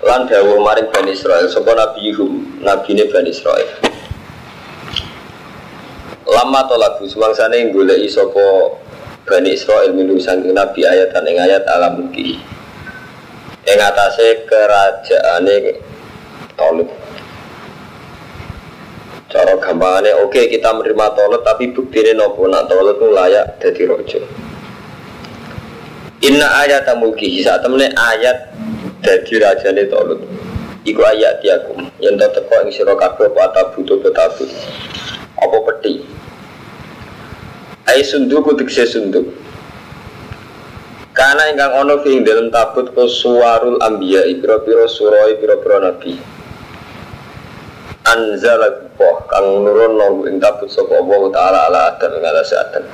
lan dawuh maring Bani Israel sapa nabiyuhum nabine Bani Israel Lama tolabu suwangsane goleki sapa Bani Israel minu saking nabi ayat ing ayat alam muki ing atase kerajaane Tolib cara gampangane oke kita menerima Tolib tapi buktine nopo? Nak Tolib itu layak dadi raja. Inna ayat mulki saat temene ayat dadi rajane Tolut iku ayat diakum yen to teko ing sira kabeh apa tabutu betabut apa peti ai sunduku tekse sunduk karena ingkang ono fi dalam tabut ko suwarul ambiya pira-pira suroi pira-pira nabi. Anzala Allah kang nurun nang ing tabut sapa Allah taala ala adam ing alas adam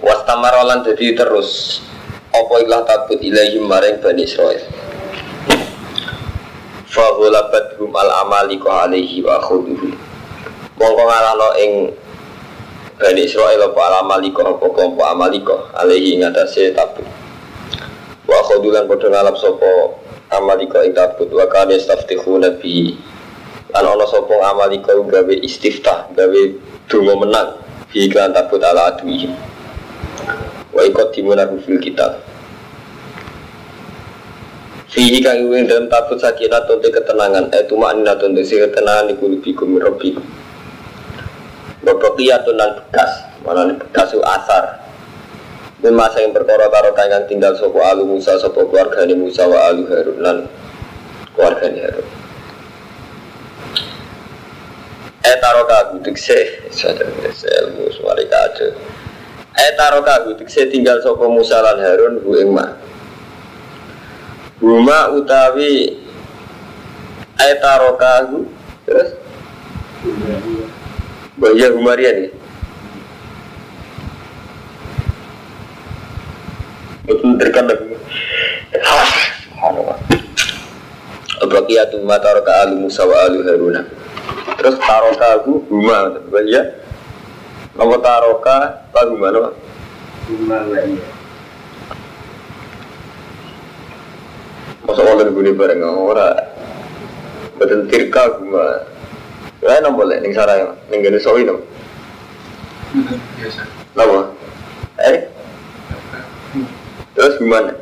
Wastamarolan jadi terus apa ilah tabut ilaihim maring Bani Israel? Fahulabat hum al amaliko alaihi wa khuduhu Mongko ngalano ing Bani Israel apa al amaliko apa kelompok amaliko alaihi ngatasi tabut. Wa khudulan podo ngalap sopo amaliko ing tabut. Wa kane staftihu nabi Lan ono sopo amaliko gawe istiftah gawe dungo menang Fi iklan tabut ala aduihim ikut dimunahu fil kitab Fihi kang iwing dalam tabut sakinah tunte ketenangan. Eh tuma anina tunte si ketenangan Iku lubikum mirobikum Babakiyatun dan bekas. Mana bekas itu asar. Masa yang perkara karo kang tinggal Sopo alu Musa, sopo keluarga ini Musa Wa alu Harun dan keluarga ini Harun. Eh taruh kagu dikse Sadar ilmu suari kado Eh kagu dikse tinggal sopo Musa lan Harun Bu Ingma Huma utawi Eh Terus? Bahaya Humarian ya Betul terkan lagi Subhanallah Abaqiyatu ma taraka alu Musa wa alu Haruna. Terus taroka aku huma Bahaya Nama taroka? Pak huma nama Masa orang gini bareng orang Betul tirka huma Ya nama boleh Ning sarang? Ning gini sawi biasa. Eh? Terus gimana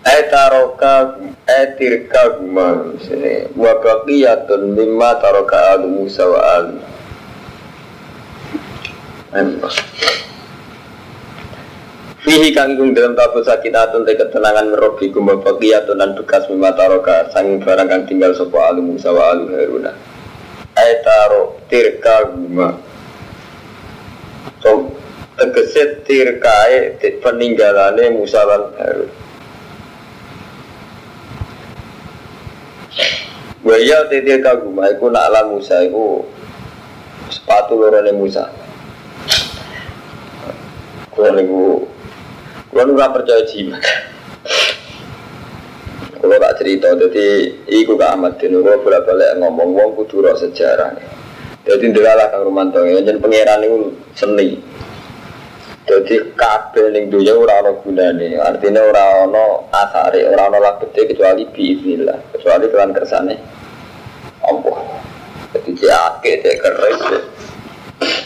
Etaroka etirka guma sini. Wa baqiyatun mimma taraka alu Musa wa alu Fihi kanggung dalam tabut sakinatun te ketenangan merobi guma baqiyatun dan bekas mimma taraka sanging barang kang tinggal sopo alu Musa wa alu Haruna. Etaro tirka guma So, tegese tirkae peninggalane Musa lan Waya tete kaguma iku nak ala Musa iku sepatu lorone Musa. Kulo niku kulo ora percaya jimat. Kulo tak cerita dadi iku gak amat dene kulo bolak-balik ngomong wong kudu ro sejarah. Dadi ndelalah Kang Romanto yen pangeran niku seni. Dadi kabeh ning dunya ora ana gunane. Artinya ora ana asare, ora ana labete kecuali biiznillah, kecuali kelan kersane. Allah. Jadi jake cek keris.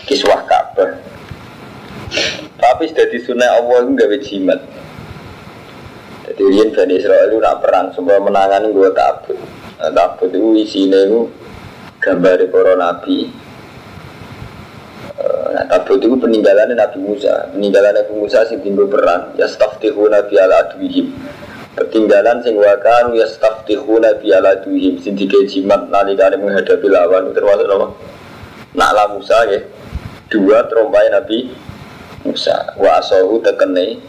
Kiswah kabeh. Tapi sudah disunai Allah itu gawe jimat. Jadi Rian Bani Israel itu nak perang, semua menangani gue tabut. Nah, tabut itu isinya itu gambar para nabi. Eh, Nah, tabut itu peninggalannya Nabi Musa. Peninggalan Nabi Musa sing tinggal perang. Ya staftihu Nabi ala adwihim. Ketinggalan sing wakan ya staftihu Nabi ala adwihim. Sing jimat nalikane menghadapi lawan termasuk apa? Nakla Musa ya. Dua terompai Nabi Musa. Wa asahu tekene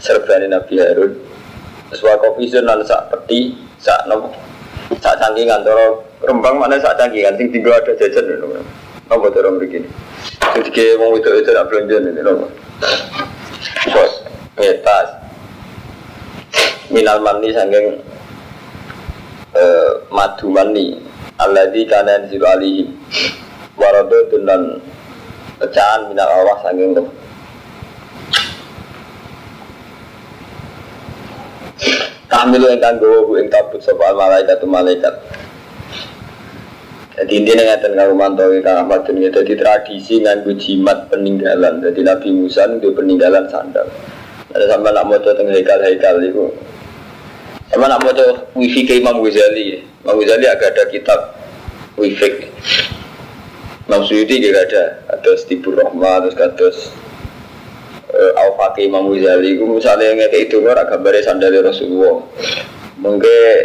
serbane Nabi Harun Sebuah kopi lan sak peti sak nopo sak cangkingan cara rembang mana sak cangkingan sing tinggal ada jajan lho apa cara begini? Sing dike wong itu itu nak belanja ini nopo bos ngetas minal mani sangking eh, madu mani. Alladzi kana yanzilu alihi waradun dan pecahan minal Allah sangking tuh Tahmilu ingkang gawa bu ing tabut sapa al malaikat malaikat. Jadi intinya ngeten karo mantowi kang Ahmad dunia jadi tradisi nganggo jimat peninggalan. Jadi Nabi Musa itu peninggalan sandal. Ada sama nak mau teng heikal-heikal itu. Sama nak mau wifi ke Imam Ghazali. Imam Ghazali agak ada kitab wifi. Imam Suyuti juga ada. Ada Stibur Rahmat, terus kados uh, Al Fakih Imam Ghazali itu misalnya ngeke itu ora gambare sandale Rasulullah. Mungkin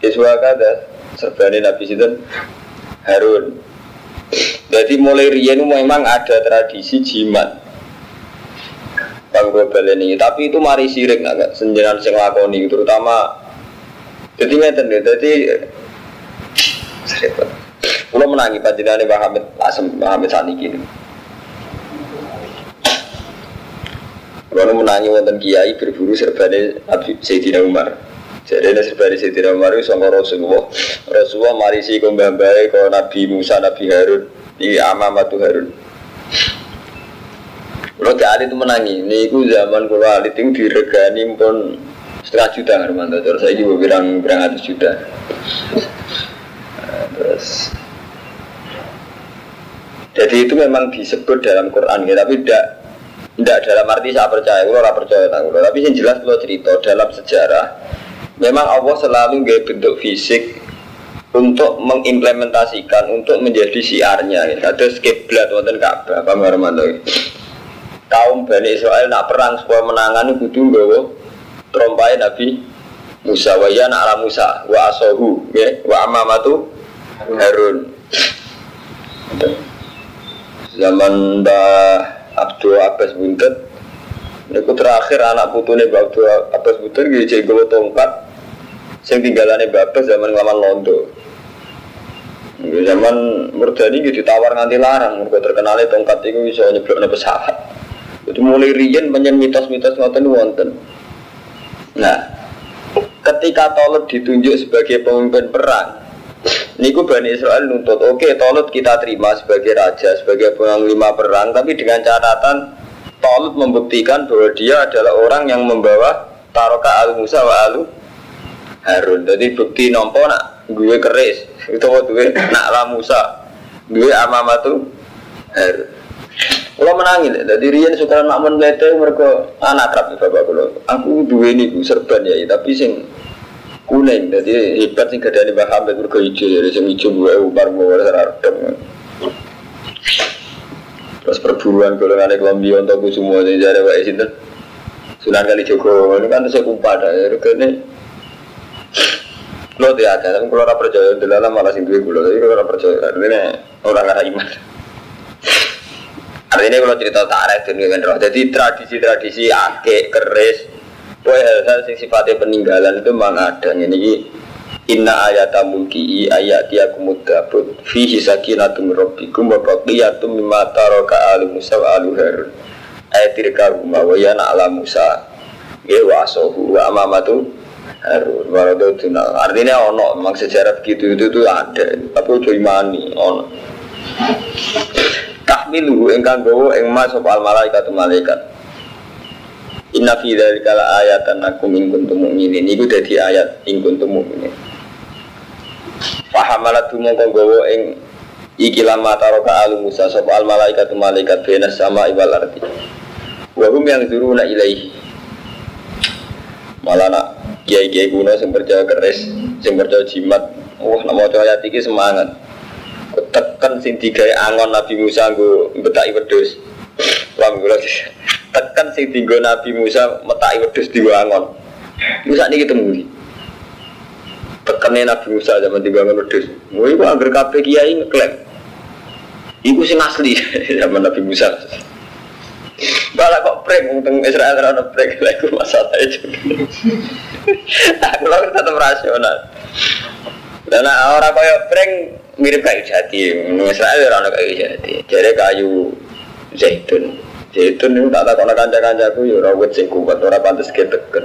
Iswa kata serbani Nabi Sinten Harun. Jadi mulai riyen memang ada tradisi jimat. Bang ini, tapi itu mari sirik agak senjenan sing lakoni terutama jadi ngeten deh, jadi Kalau menangi panjenengan Mbah Hamid Asem Mbah Hamid Saniki ini. Kalau menangi wonten kiai berburu serbane Sayyidina Umar. Jadi ini serbane Sayyidina Umar itu sama Rasulullah. Rasulullah marisi ke mbah-mbah ke Nabi Musa, Nabi Harun. Ini Amamatu Harun. Kalau gak itu menangi, ini itu zaman kalau alit itu diregani pun setengah juta Hermanto. Terus saya juga bilang berang ratus juta. Nah, terus jadi itu memang disebut dalam Quran ya, tapi tidak tidak dalam arti saya percaya, kalau orang percaya kalau. Tapi yang jelas kalau cerita dalam sejarah, memang Allah selalu gaya bentuk fisik untuk mengimplementasikan, untuk menjadi siarnya. Ya. Ada kiblat wonten Ka'bah, Pak Marmanto. Kaum Bani Israel nak perang supaya menangani kudu nggawa trompai Nabi Musa wa ya ala Musa wa asohu ya wa amamatu Harun. Zaman Mbah Abdul Abbas Buntet Niku terakhir anak putune Mbak Abdul Abbas Buntet cek gue tongkat Yang tinggalannya Mbak Abbas zaman ngelaman Londo. Zaman Murdani gitu ditawar nganti larang. Mereka terkenalnya tongkat itu bisa nyeblok pesawat. Itu mulai riyen penyen mitos-mitos ngoten wonten. Nah Ketika Tolut ditunjuk sebagai pemimpin perang Niku Bani Israel nuntut, oke okay, Tolut kita terima sebagai raja, sebagai panglima perang, tapi dengan catatan Tolut membuktikan bahwa dia adalah orang yang membawa taroka al Musa wa alu Harun. Jadi bukti nompo nak gue keris, itu waktu gue nak la Musa, gue amamatu Harun. Kalau menangin, jadi Rian sukaran makmun lete mereka anak kerap bapak kalau aku dua ini serban ya, tapi sing kuning. Jadi hebat sih kadang Mbah Hamid mergo hijau jadi sing hijau gue umar gue serardem terus perburuan golongan ekonomi untuk semua jadi jadi wae sinten? Sunan kali Joko ini kan saya kumpa ada ya regane lo tidak ada tapi kalau percaya dalam malah sing duwe kula tapi kalau percaya ini orang nggak iman. Artinya kalau cerita tarik dengan roh jadi tradisi-tradisi akek keris Pokoknya hal-hal yang sifatnya peninggalan itu memang ada. Ini Inna ayata mulki ayat dia kumudabut Fihi sakinatum rabbikum wa baqiyatum mimma taraka alu Musa alu Harun. Ayat tirka rumah wa yana ala Musa Ya wa asohu wa amamatu Harun Waradotuna Artinya ono memang sejarah begitu itu tuh ada Tapi udah imani ono Tahmilu engkang gowo engmas sopal malaikat malaikat Inna fi dzalika la ayatan lakum in kuntum mu'minin. Iku dadi ayat in kuntum mu'minin. Fahamalat mongko gawa ing iki lama taroka alu Musa sapa al malaikat malaikat bena sama ibal arti. Wa hum yang zuruna ilaihi. Malah nak kiai-kiai kuno sing percaya keris, sing percaya jimat. Wah, nak maca ayat iki semangat. Tekan sing digawe angon Nabi Musa nggo betaki wedhus. Wah, tekan sing tinggal Nabi Musa metai wedhus di wangon. Musa ini ketemu di. Tekannya Nabi Musa zaman di wangon wedhus. Mau iku angger kabeh kiai ngeklaim. Iku sing asli zaman Nabi Musa. Malah kok prank untung Israel ora ono prank lha iku masalah itu. Aku lho tetep rasional. Dan orang kaya prank mirip kayu jati, Israel ora ono kayu jati. Jadi kayu zaitun. Zaitun itu tak takon kanca-kancaku ya ora wit sing kuat, ora pantes keteken.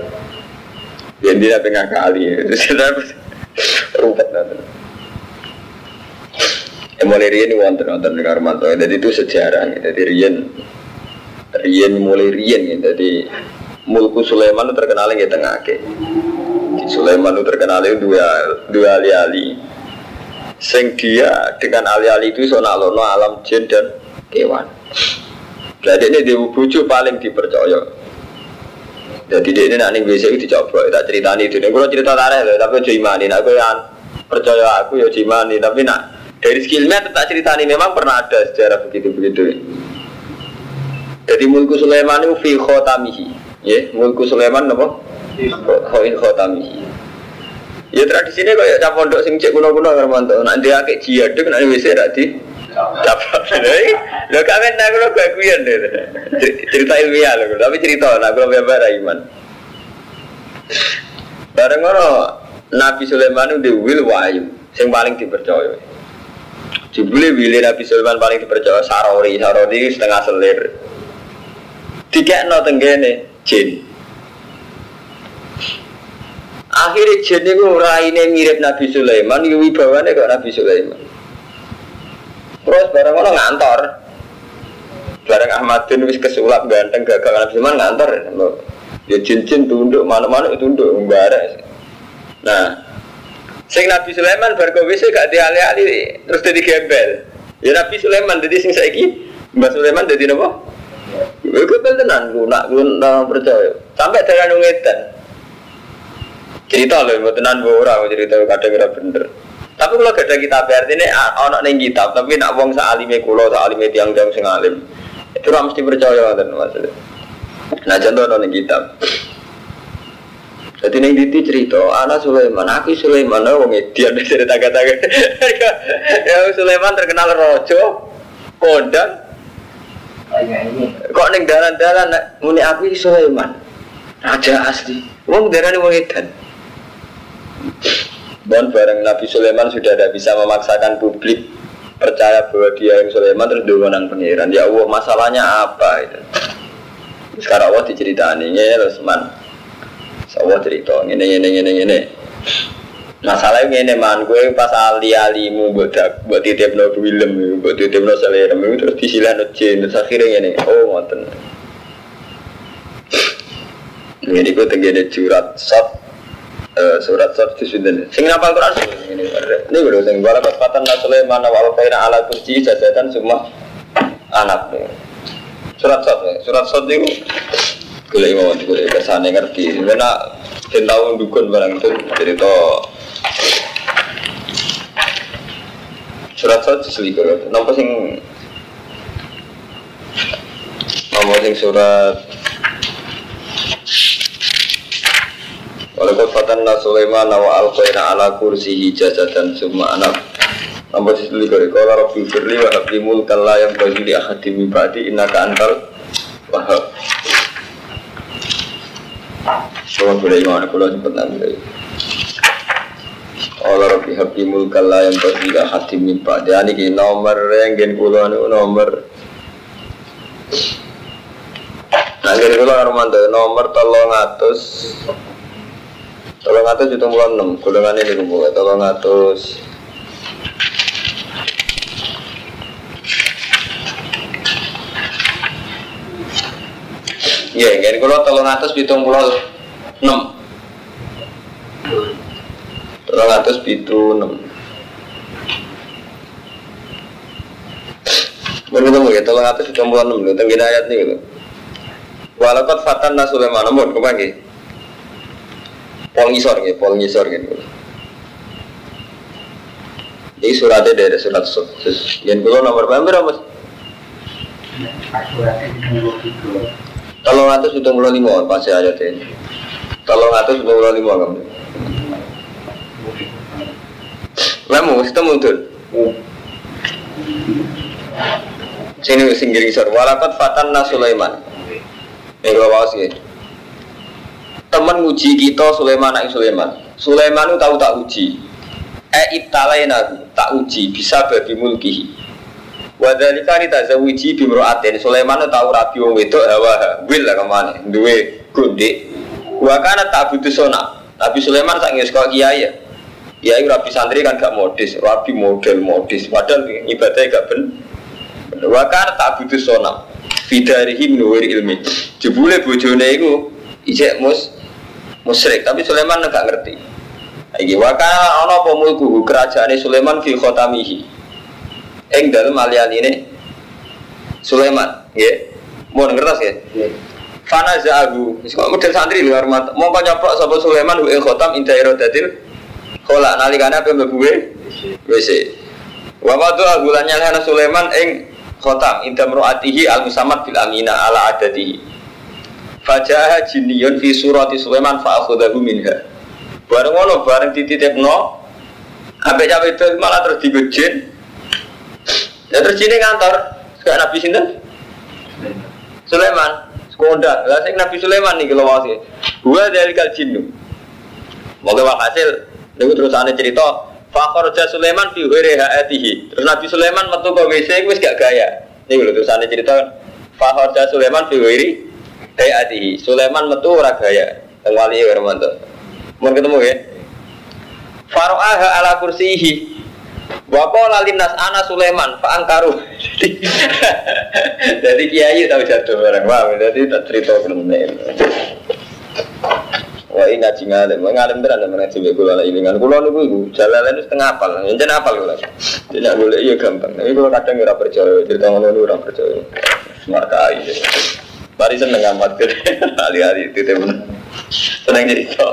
Biar dia pengen kali, rumput nanti. Ya mulai rian ini wonten wonten di Karmanto, jadi itu sejarah, jadi rian rian mulai rian, jadi mulku Sulaiman itu terkenal di tengah ke. Sulaiman itu terkenal dua dua ali-ali. Sing dia dengan ali-ali itu sonalono alam jin dan hewan. Jadi ini dia bucu paling dipercaya. Jadi dia ini nanti biasa itu dicoba, tak cerita nih itu. Kalau cerita tarik loh, tapi jadi imani. Aku yang percaya aku ya imani, tapi nak dari skillnya tetap cerita nih memang pernah ada sejarah begitu begitu. Jadi mulku Sulaiman itu fi khotamihi, ya mulku Sulaiman apa? Khoin khotamihi. Ya tradisinya kayak cap pondok sing cek kuno-kuno Armanto. Nak dia kayak jihad, nak wis ra di Dapat. Lo kamen nak lo gak kuyen deh. Cerita ilmiah lo, tapi cerita nak lo biar iman. Bareng ngono Nabi Sulaiman itu wil wahyu, sing paling dipercaya. Jebule wile Nabi Sulaiman paling dipercaya sarori, sarori setengah selir. Dikekno tenggene jin. Akhirnya jin itu raine mirip Nabi Sulaiman, wibawane kok Nabi Sulaiman. Terus bareng orang ngantor. Bareng Ahmadin wis kesulap ganteng gagal Nabi Sulaiman ngantor. Ya cincin tunduk mana-mana tunduk mbare. Nah, sing Nabi Sulaiman bar wis gak diali-ali terus jadi gembel. Ya Nabi Sulaiman jadi sing saiki Mbak Sulaiman jadi napa? Ya gembel tenan lu nak lu percaya. Sampai darah nungetan. Cerita loh, tenan ora cerita kadang ora bener. Tapi kalau gak ada kitab artinya ono neng kitab, tapi nak wong saalime kulo, saalime tiang tiang sing alim, itu ora mesti percaya kan maksudnya. Nah contoh ono neng kitab. Jadi neng diti cerita, anak Sulaiman, aku Sulaiman, wong edian cerita kata-kata. ya Sulaiman terkenal rojo, kondang. Kok neng dalan-dalan muni aku Sulaiman, raja asli. Wong darane wong edan. Dan bareng Nabi Sulaiman sudah tidak bisa memaksakan publik percaya bahwa dia yang Sulaiman terus nang pangeran. Ya Allah masalahnya apa itu? Sekarang Allah diceritakan ini terus man. Allah cerita ini ini ini ini. Masalahnya ini man gue pas ali alimu buat buat titip no film, buat titip no selera, terus disilah no jin, terus akhirnya ini oh ngoten. Ini gue tenggine jurat sop surat surat di sini. Sing ngapal Quran ini. Ini gue sing bala kepatan Sulaiman wal kaina ala kursi jajatan semua anak. Surat surat surat surat itu gue mau gue ke sana ngerti. Karena tahu dukun barang itu cerita surat surat diselikur. Nampak sing nomor sing surat? Walaupun fatanna Sulaiman wa alqaina ala kursihi dan summa anak Nomor sisi kore Kala Rabbi firli wa habli mulkan yang bagi di ahadi mibadi innaka antal wahab Kalau boleh iman, kalau sempat nanti Kala Rabbi habli mulkan la yang bagi di ahadi mibadi Ini nomor yang gen kulo nomor Nah, kira kulo nomor tolong atus Tolong atas itu bulan enam, golongan ini kumpul. Tolong atas. Ya, ini kalau tolong atas hitung pulau enam. Tolong atas itu enam. Benar ya, tolong atas hitung pulau enam. Tengah ayat nih gitu. Walaupun fatan Sulaiman, namun ke mana pol ngisor gitu, pol ngisor gitu. Ini suratnya dari surat sus. Yang nomor berapa mas? Atas sudah mulai lima pasti ada ini. Tolong atas sudah mulai lima kamu. Mesti temu tuh. Sini singgir ngisor. Walakat fatan Sulaiman. Ini kalau wawas ya. Temen nguji kita Sulaiman anak Sulaiman. Sulaiman itu tahu tak uji. Eh ibtalain aku tak uji bisa bagi mulkihi. Wadhalika ni tazawiji bimro'atin Sulaiman itu tahu rabi wong wedok hawa wil lah ke mana duwe gondek. Wa kana tak butuh sona. Nabi Sulaiman tak ngis kok kiai ya. Kiai rabi santri kan gak modis, rabi model modis. Padahal ibadahnya gak ben. Wa kana tak butuh sona. Fidarihi minuwir ilmi. Jebule bojone iku ijek mus musyrik, tapi Sulaiman gak ngerti. Iki wa kana ana apa mulku kerajaane Sulaiman fi khotamihi. Ing dalem ali-aline Sulaiman, nggih. Mau ngertos ya? Fana za'ahu Wis kok model santri lho hormat kau nyoplok sapa Sulaiman Hu khotam inda irodatil Nalikane apa mlebu WC Wa wadu agulan nyalhana Sulaiman ing khotam inda mru'atihi al musamad bil amina ala adatihi Fajaha jinniyun fi surati Sulaiman fa akhadahu minha Bareng ngono bareng dititipno Ambek cawe itu malah terus digojin Ya terus jine ngantor Sekarang Nabi sinten? Sulaiman kondang. Lah sing Nabi Sulaiman nih kalau wasih. Gua dari kal jinnu. Moga hasil. Lalu terus aneh cerita. Fakor jah Sulaiman fi haatihi. Terus Nabi Sulaiman metu ke WC wis gak gaya. Ini lho terus aneh cerita. Fakor jah Sulaiman fi haatihi. Sulaiman metu ora gaya. Teng wali ya Romanto. Mau ketemu ya? Faro'aha ala kursihi Waqala linnas ana Sulaiman fa angkaru. Jadi kiai tahu jatuh barang. Wah, jadi tak cerita bener. Wah ini ngaji ngalim, ngalim tenan mana ngaji kula lah ilingan kula niku iku jalalan itu setengah apal, yen apal kula. Tidak boleh iya gampang. Tapi kula kadang ora percaya, cerita ngono ora percaya. Markai. Mari seneng amat ke ali-ali itu temen. Seneng cerita.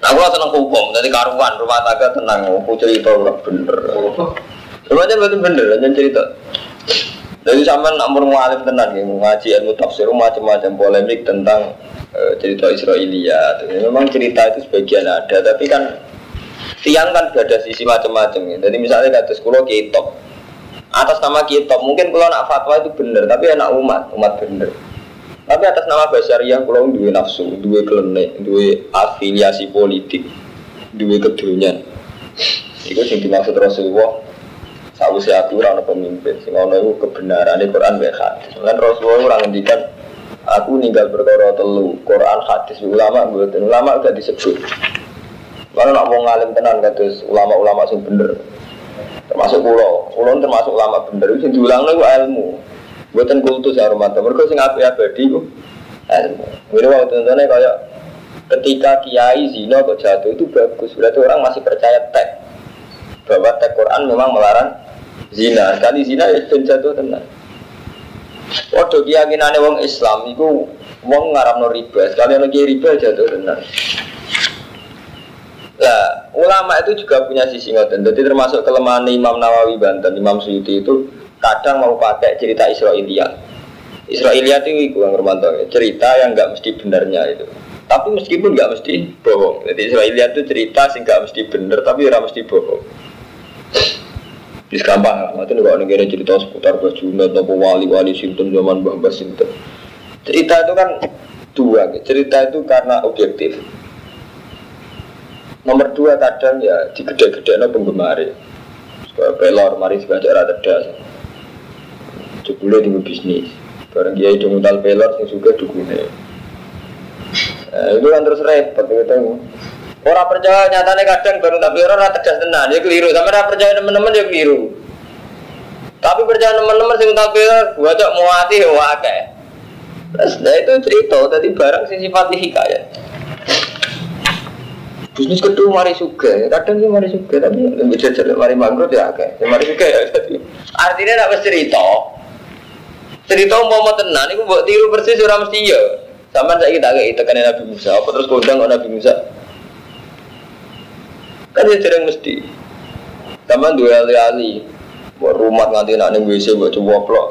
Nah, gue seneng hukum, jadi karuan rumah tangga tenang, aku cerita udah bener. Rumahnya betul bener, hanya cerita. Jadi sama nomor mualim tenan ya, ngaji ilmu tafsir macam-macam polemik tentang uh, cerita Israelia. Memang cerita itu sebagian ada, tapi kan tiang kan ada sisi macam-macam ya. Jadi misalnya kata sekolah kitab, atas nama kitab mungkin kalau nak fatwa itu bener, tapi anak umat, umat bener. Tapi atas nama yang kalau dua nafsu, dua klenek, dua afiliasi politik, dua kedunian. Itu yang dimaksud Rasulullah. Sausnya aku orang pemimpin, sing ono itu kebenaran di Quran baik hadis. Kan Rasulullah orang ngendikan aku ninggal berkoro telu Quran hadis ulama gue ulama udah disebut. Kalau nak mau ngalim tenan kados ulama-ulama sing bener. Termasuk pulau, pulau termasuk ulama bener. Itu diulang lagi ilmu. Buatan kultus ya rumah mereka sing api abadi ku ilmu. Ini waktu tentunya kayak ketika kiai zina kok jatuh itu bagus. Berarti orang masih percaya tek bahwa tek Quran memang melarang zina. Kali zina ya ben jatuh tenang. Waduh keyakinannya wong Islam itu wong no riba. Sekali lagi riba jatuh tenang. Lah, ulama itu juga punya sisi ngoten. Jadi termasuk kelemahan Imam Nawawi Banten, Imam Suyuti itu kadang mau pakai cerita Israelia. Israelia itu yang Romanto cerita yang nggak mesti benarnya itu. Tapi meskipun nggak mesti bohong. Jadi Israelia itu cerita sih nggak mesti benar, tapi nggak mesti bohong. Bisa gampang nanti kalau negara cerita seputar Bajunet, atau wali-wali Sinten zaman Mbah Mbah Sinten. Cerita itu kan dua, cerita itu karena objektif. Nomor dua kadang ya digede-gede no penggemar. Pelor, mari sebagai rata das jebule di bisnis bareng dia itu modal pelor yang juga dukune nah, itu kan terus repot gitu orang percaya nyatanya kadang baru tapi orang tegas tenan. Dia keliru. Sama orang percaya teman-teman dia keliru. Tapi percaya teman-teman sing tapi gua cok mau hati wae terus nah itu cerita. Tadi barang sing sifat hikayat. Bisnis kedua mari suka kadang dia mari suka tapi lebih jajar mari mangkrut ya kayak mari suka ya artinya tidak cerita. Cerita mau tenan itu buat tiru persis ora mesti ya sama saya kita kayak tekan Nabi Musa. Apa terus kondang Nabi Musa kan ya sering mesti sama dua ali-ali buat rumah nganti nak nih WC buat coba plok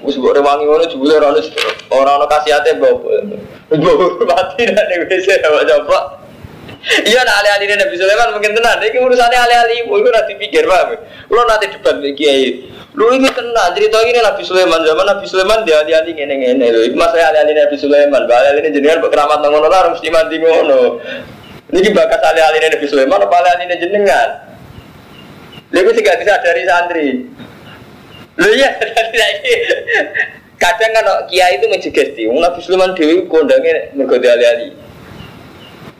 Wis mbok rewangi ngono jebule ora ono ora ono kasihate mbok. Mbok mati nak ning WC buat coba. Iya nak ali-ali Nabi Sulaiman mungkin tenan iki urusane ali-ali iku ora dipikir paham. Kulo nanti debat iki kiai Lu ini tenang, cerita ini Nabi Sulaiman zaman Nabi Sulaiman dia ali-ali ngene-ngene lho. Iku masalah ali-ali Nabi Sulaiman, ali ini jenengan kok keramat nang ngono lah mesti mati ngono. Ini bakas ali-ali Nabi Sulaiman apa ali-ali jenengan? Lha iku tidak disadari santri. Lho iya, lagi kadang kan kiai itu mensugesti, Nabi Sulaiman dhewe kondange mergo ali-ali.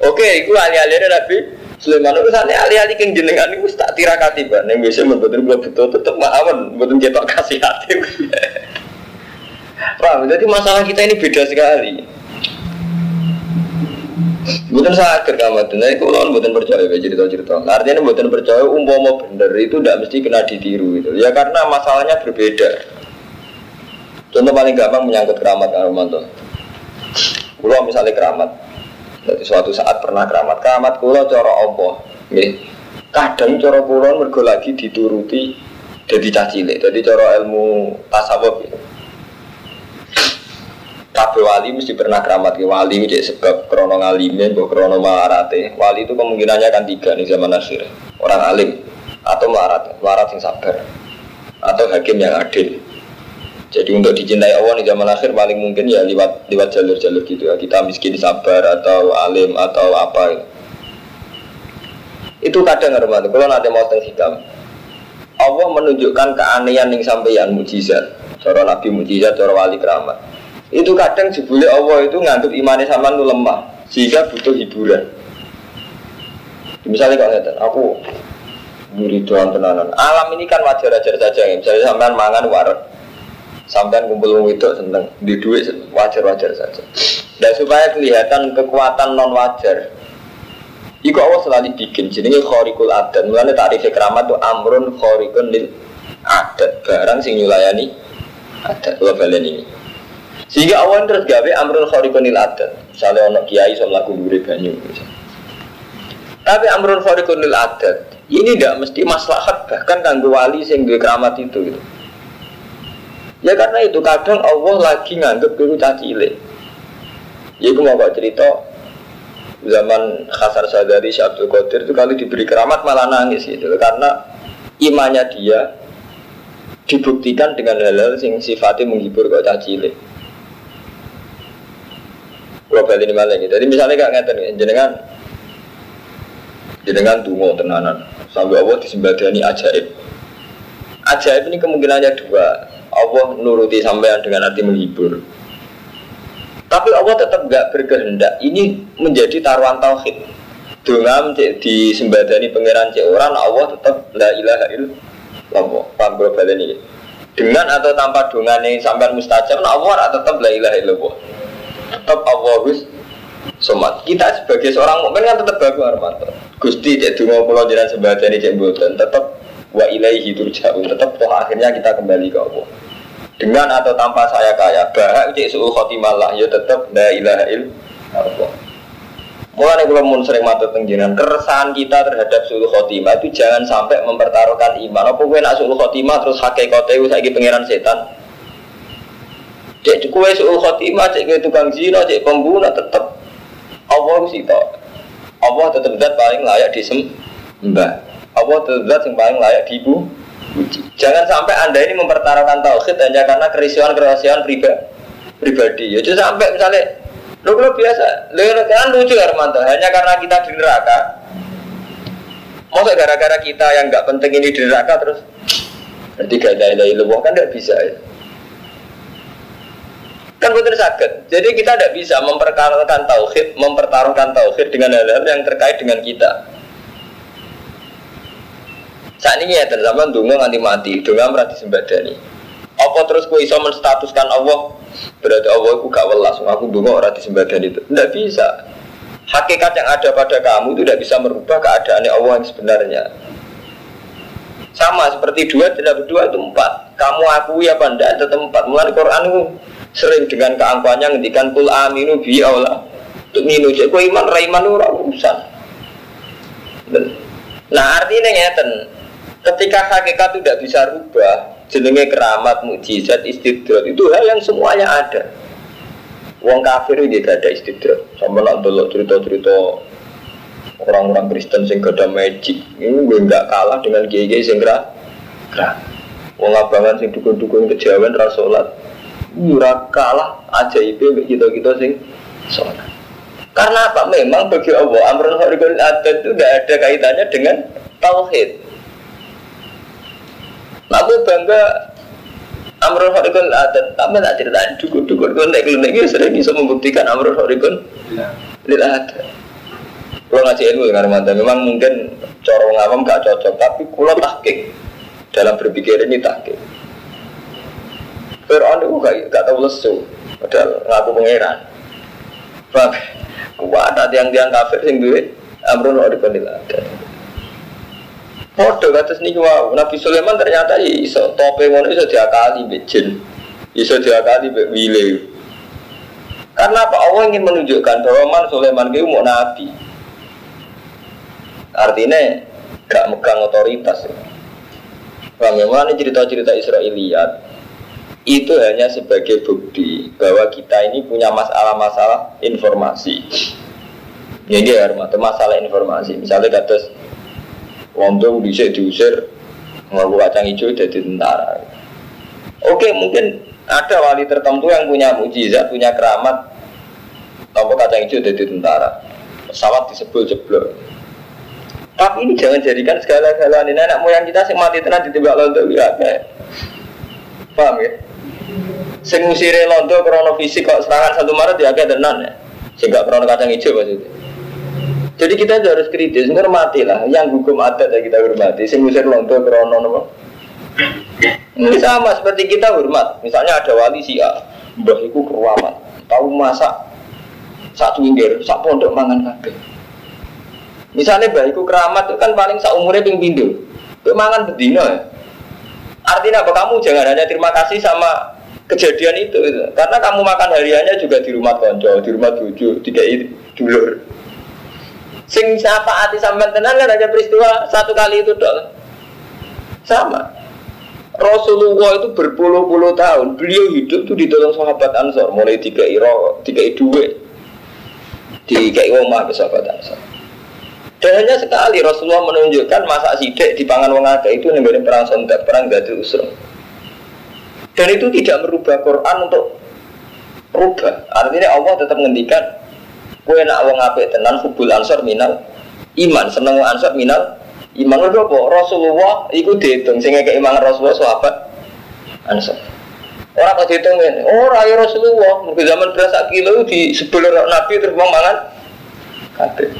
Oke, iku ali-ali Nabi Sulaiman itu sana ali-ali keng jenengan itu tak tirakati ban yang biasa membuat gue betul tetap mawon buatan cetok kasih hati Paham? Jadi masalah kita ini beda sekali. Bukan sakit kamu tuh, nah itu lawan bukan percaya ya cerita-cerita. Nah, artinya bukan percaya umpama bener itu tidak mesti kena ditiru gitu. Ya karena masalahnya berbeda. Contoh paling gampang menyangkut keramat Romanto. Kalau misalnya keramat, jadi suatu saat pernah keramat, keramat kulo coro Allah, nggih. Kadang coro kulo mergo lagi dituruti jadi cacile, jadi coro ilmu tasawuf. Gitu. Kabeh wali mesti pernah keramat ke wali jadi sebab krono ngalime, mbok krono marate. Wali itu kemungkinannya kan tiga nih zaman akhir. Orang alim atau marat, marat yang sabar atau hakim yang adil. Jadi untuk dicintai Allah di zaman akhir paling mungkin ya lewat lewat jalur-jalur gitu ya. Kita miskin sabar atau alim atau apa. Ya. Itu kadang hormat. Kalau nanti mau tentang hikam, Allah menunjukkan keanehan yang sampaian mujizat. Cara Nabi mujizat, cara wali keramat. Itu kadang jebule Allah itu nganggap imannya sama itu lemah, sehingga butuh hiburan. Misalnya kalau ngeten, aku doang tenanan. Alam ini kan wajar-wajar saja. Misalnya sampean mangan waret, sampai kumpul itu seneng di duit wajar-wajar saja dan supaya kelihatan kekuatan non wajar Iku Allah selalu bikin jenenge khorikul adat. Mulane tarif keramat itu amrun khorikun lil adat. Barang sing nyulayani adat. Kula balen ini. Sehingga Allah terus gawe amrun khorikun lil adat. Misalnya ono kiai iso mlaku dhuwure banyu. Tapi amrun khorikun lil adat ini tidak mesti maslahat bahkan kanggo wali sing duwe keramat itu gitu. Ya karena itu kadang Allah lagi nganggep dulu cacile. Ya aku mau cerita zaman Khasar Sadari Syabdul Qadir itu kali diberi keramat malah nangis gitu karena imannya dia dibuktikan dengan hal-hal yang sifatnya menghibur kok cacile. Kalau balik ini malah. Jadi misalnya gak ngeten jenengan jenengan tunggu tenanan sampai Allah disembadani ajaib. Ajaib ini kemungkinannya dua Allah nuruti sampean dengan arti menghibur. Tapi Allah tetap gak berkehendak. Ini menjadi taruhan tauhid. Dengan di sembadani pangeran cek orang Allah tetap la ilaha illallah. Paham global ini? Dengan atau tanpa dongan yang sampean mustajab, Allah tetap la ilaha illallah. Tetap Allah harus somat. Kita sebagai seorang mukmin kan tetap bagus Armanto. Gusti cek donga pulau jalan sembadani cek mboten tetap wa ilaihi turja'un tetap toh akhirnya kita kembali ke Allah dengan atau tanpa saya kaya bahak cek khotimah lah ya tetap la ilaha illallah Mulai kalau mun sering mata tenggiran keresahan kita terhadap suul khotimah itu jangan sampai mempertaruhkan iman. Apa gue nak suul khotimah terus hakikate saya pangeran setan. Cek kue suul khotimah, cek kue tukang zina, cek pembunuh tetap Allah sih Allah tetap dat paling layak disembah. Allah zat yang paling layak dibu Jangan sampai anda ini mempertaruhkan tauhid hanya karena kerisian-kerisian pribadi. Ya jadi sampai misalnya lo kalau biasa, lo kan lucu ya Armanto, hanya karena kita di neraka. Masa gara-gara kita yang nggak penting ini di neraka terus nanti gak ada ilah kan tidak bisa ya. Kan betul sakit. Jadi kita tidak bisa mempertaruhkan tauhid, mempertaruhkan tauhid dengan hal-hal yang terkait dengan kita. Saat ini ya zaman dungo nganti mati, dungo merati sembadani. Apa terus kue iso menstatuskan Allah berarti Allah itu gak welas, aku dungo orang disembadani itu. Tidak bisa. Hakikat yang ada pada kamu itu tidak bisa merubah keadaan Allah yang sebenarnya. Sama seperti dua tidak berdua itu empat. Kamu akui apa enggak tetap empat. Mulai Quran itu sering dengan keangkuhannya ngendikan kul aminu bi Allah. Untuk minu jadi kue iman raiman itu urusan. Nah artinya ngeten, Ketika hakikat tidak bisa rubah, jenenge keramat, mukjizat, istidrat itu hal yang semuanya ada. Wong kafir itu gak ada istidrat. Sama nak dulu cerita-cerita orang-orang Kristen sing gak ada magic. Ini gue nggak kalah dengan kiai-kiai sing gerak. Wong abangan sing dukun-dukun kejawen ra Ora kalah ajaib mbek kita-kita sing salat. Karena apa? Memang bagi Allah amrun kharikul adat itu tidak ada kaitannya dengan tauhid. Aku bangga amrun kharikul adat, tapi tak ceritain dukun-dukun kon nek klinik iki sering bisa membuktikan amrun kharikul lil adat. Kalau ngaji ilmu dengan mantap, memang mungkin corong awam gak cocok, tapi kulo tahkik dalam berpikir ini tahkik. Fir'aun itu gak, gak tahu lesu, padahal ngaku pangeran. Bang, kuat ada yang tiang kafir sing duit, amrun kok dikonil ada. Podo kados niku wau, Nabi Sulaiman ternyata iso tope ngono iso diakali mbek jin. Iso diakali mbek wile. Karena apa Allah ingin menunjukkan bahwa Man Sulaiman itu mau nabi. Artinya gak megang otoritas. Memang ini cerita-cerita Israeliat itu hanya sebagai bukti bahwa kita ini punya masalah-masalah informasi. Ini ya, masalah informasi. Misalnya kata Wong bisa diusir ngaku kacang hijau jadi tentara. Oke, mungkin ada wali tertentu yang punya mujizat, punya keramat, tanpa kacang hijau jadi tentara. Pesawat disebut jeblok. Tapi ini jangan jadikan segala-galanya anak moyang kita sing mati tenan ditembak londo ya Paham ya? Sing ngusire londo krono fisik kok serangan satu Maret ya kayak tenan ya. Sehingga krono kacang hijau maksudnya. Jadi kita harus kritis, menghormati lah. Yang hukum adat ya kita hormati. Sing ngusir londo krono nopo. Ini sama seperti kita hormat. Misalnya ada wali si A, mbah iku keruaman, tahu masak satu winggir, sak pondok mangan kabeh. Misalnya bayiku keramat itu kan paling seumurnya ping pindu. Kemangan bedino ya. Artinya apa? Kamu jangan hanya terima kasih sama kejadian itu, gitu. karena kamu makan hariannya juga di rumah konco, di rumah tujuh, tiga dulur. Sing siapa hati sampean tenan kan hanya peristiwa satu kali itu dong. Sama. Rasulullah itu berpuluh-puluh tahun beliau hidup tuh ditolong sahabat Ansor mulai tiga iro, tiga dua, tiga omah sahabat Ansor. Dan hanya sekali Rasulullah menunjukkan masa sidik di pangan wong itu nih perang sontak, perang gadil usrum. Dan itu tidak merubah Quran untuk rubah. Artinya Allah tetap menghentikan kue nak wong apik tenan hubul ansor minal iman. Seneng ansor minal iman. Lho apa? Rasulullah iku dihitung sehingga keimanan Rasulullah sahabat ansor. Orang kok dihitung ini orang ya Rasulullah. Mungkin zaman berasa kilo di sebelah Nabi terus mangan kabeh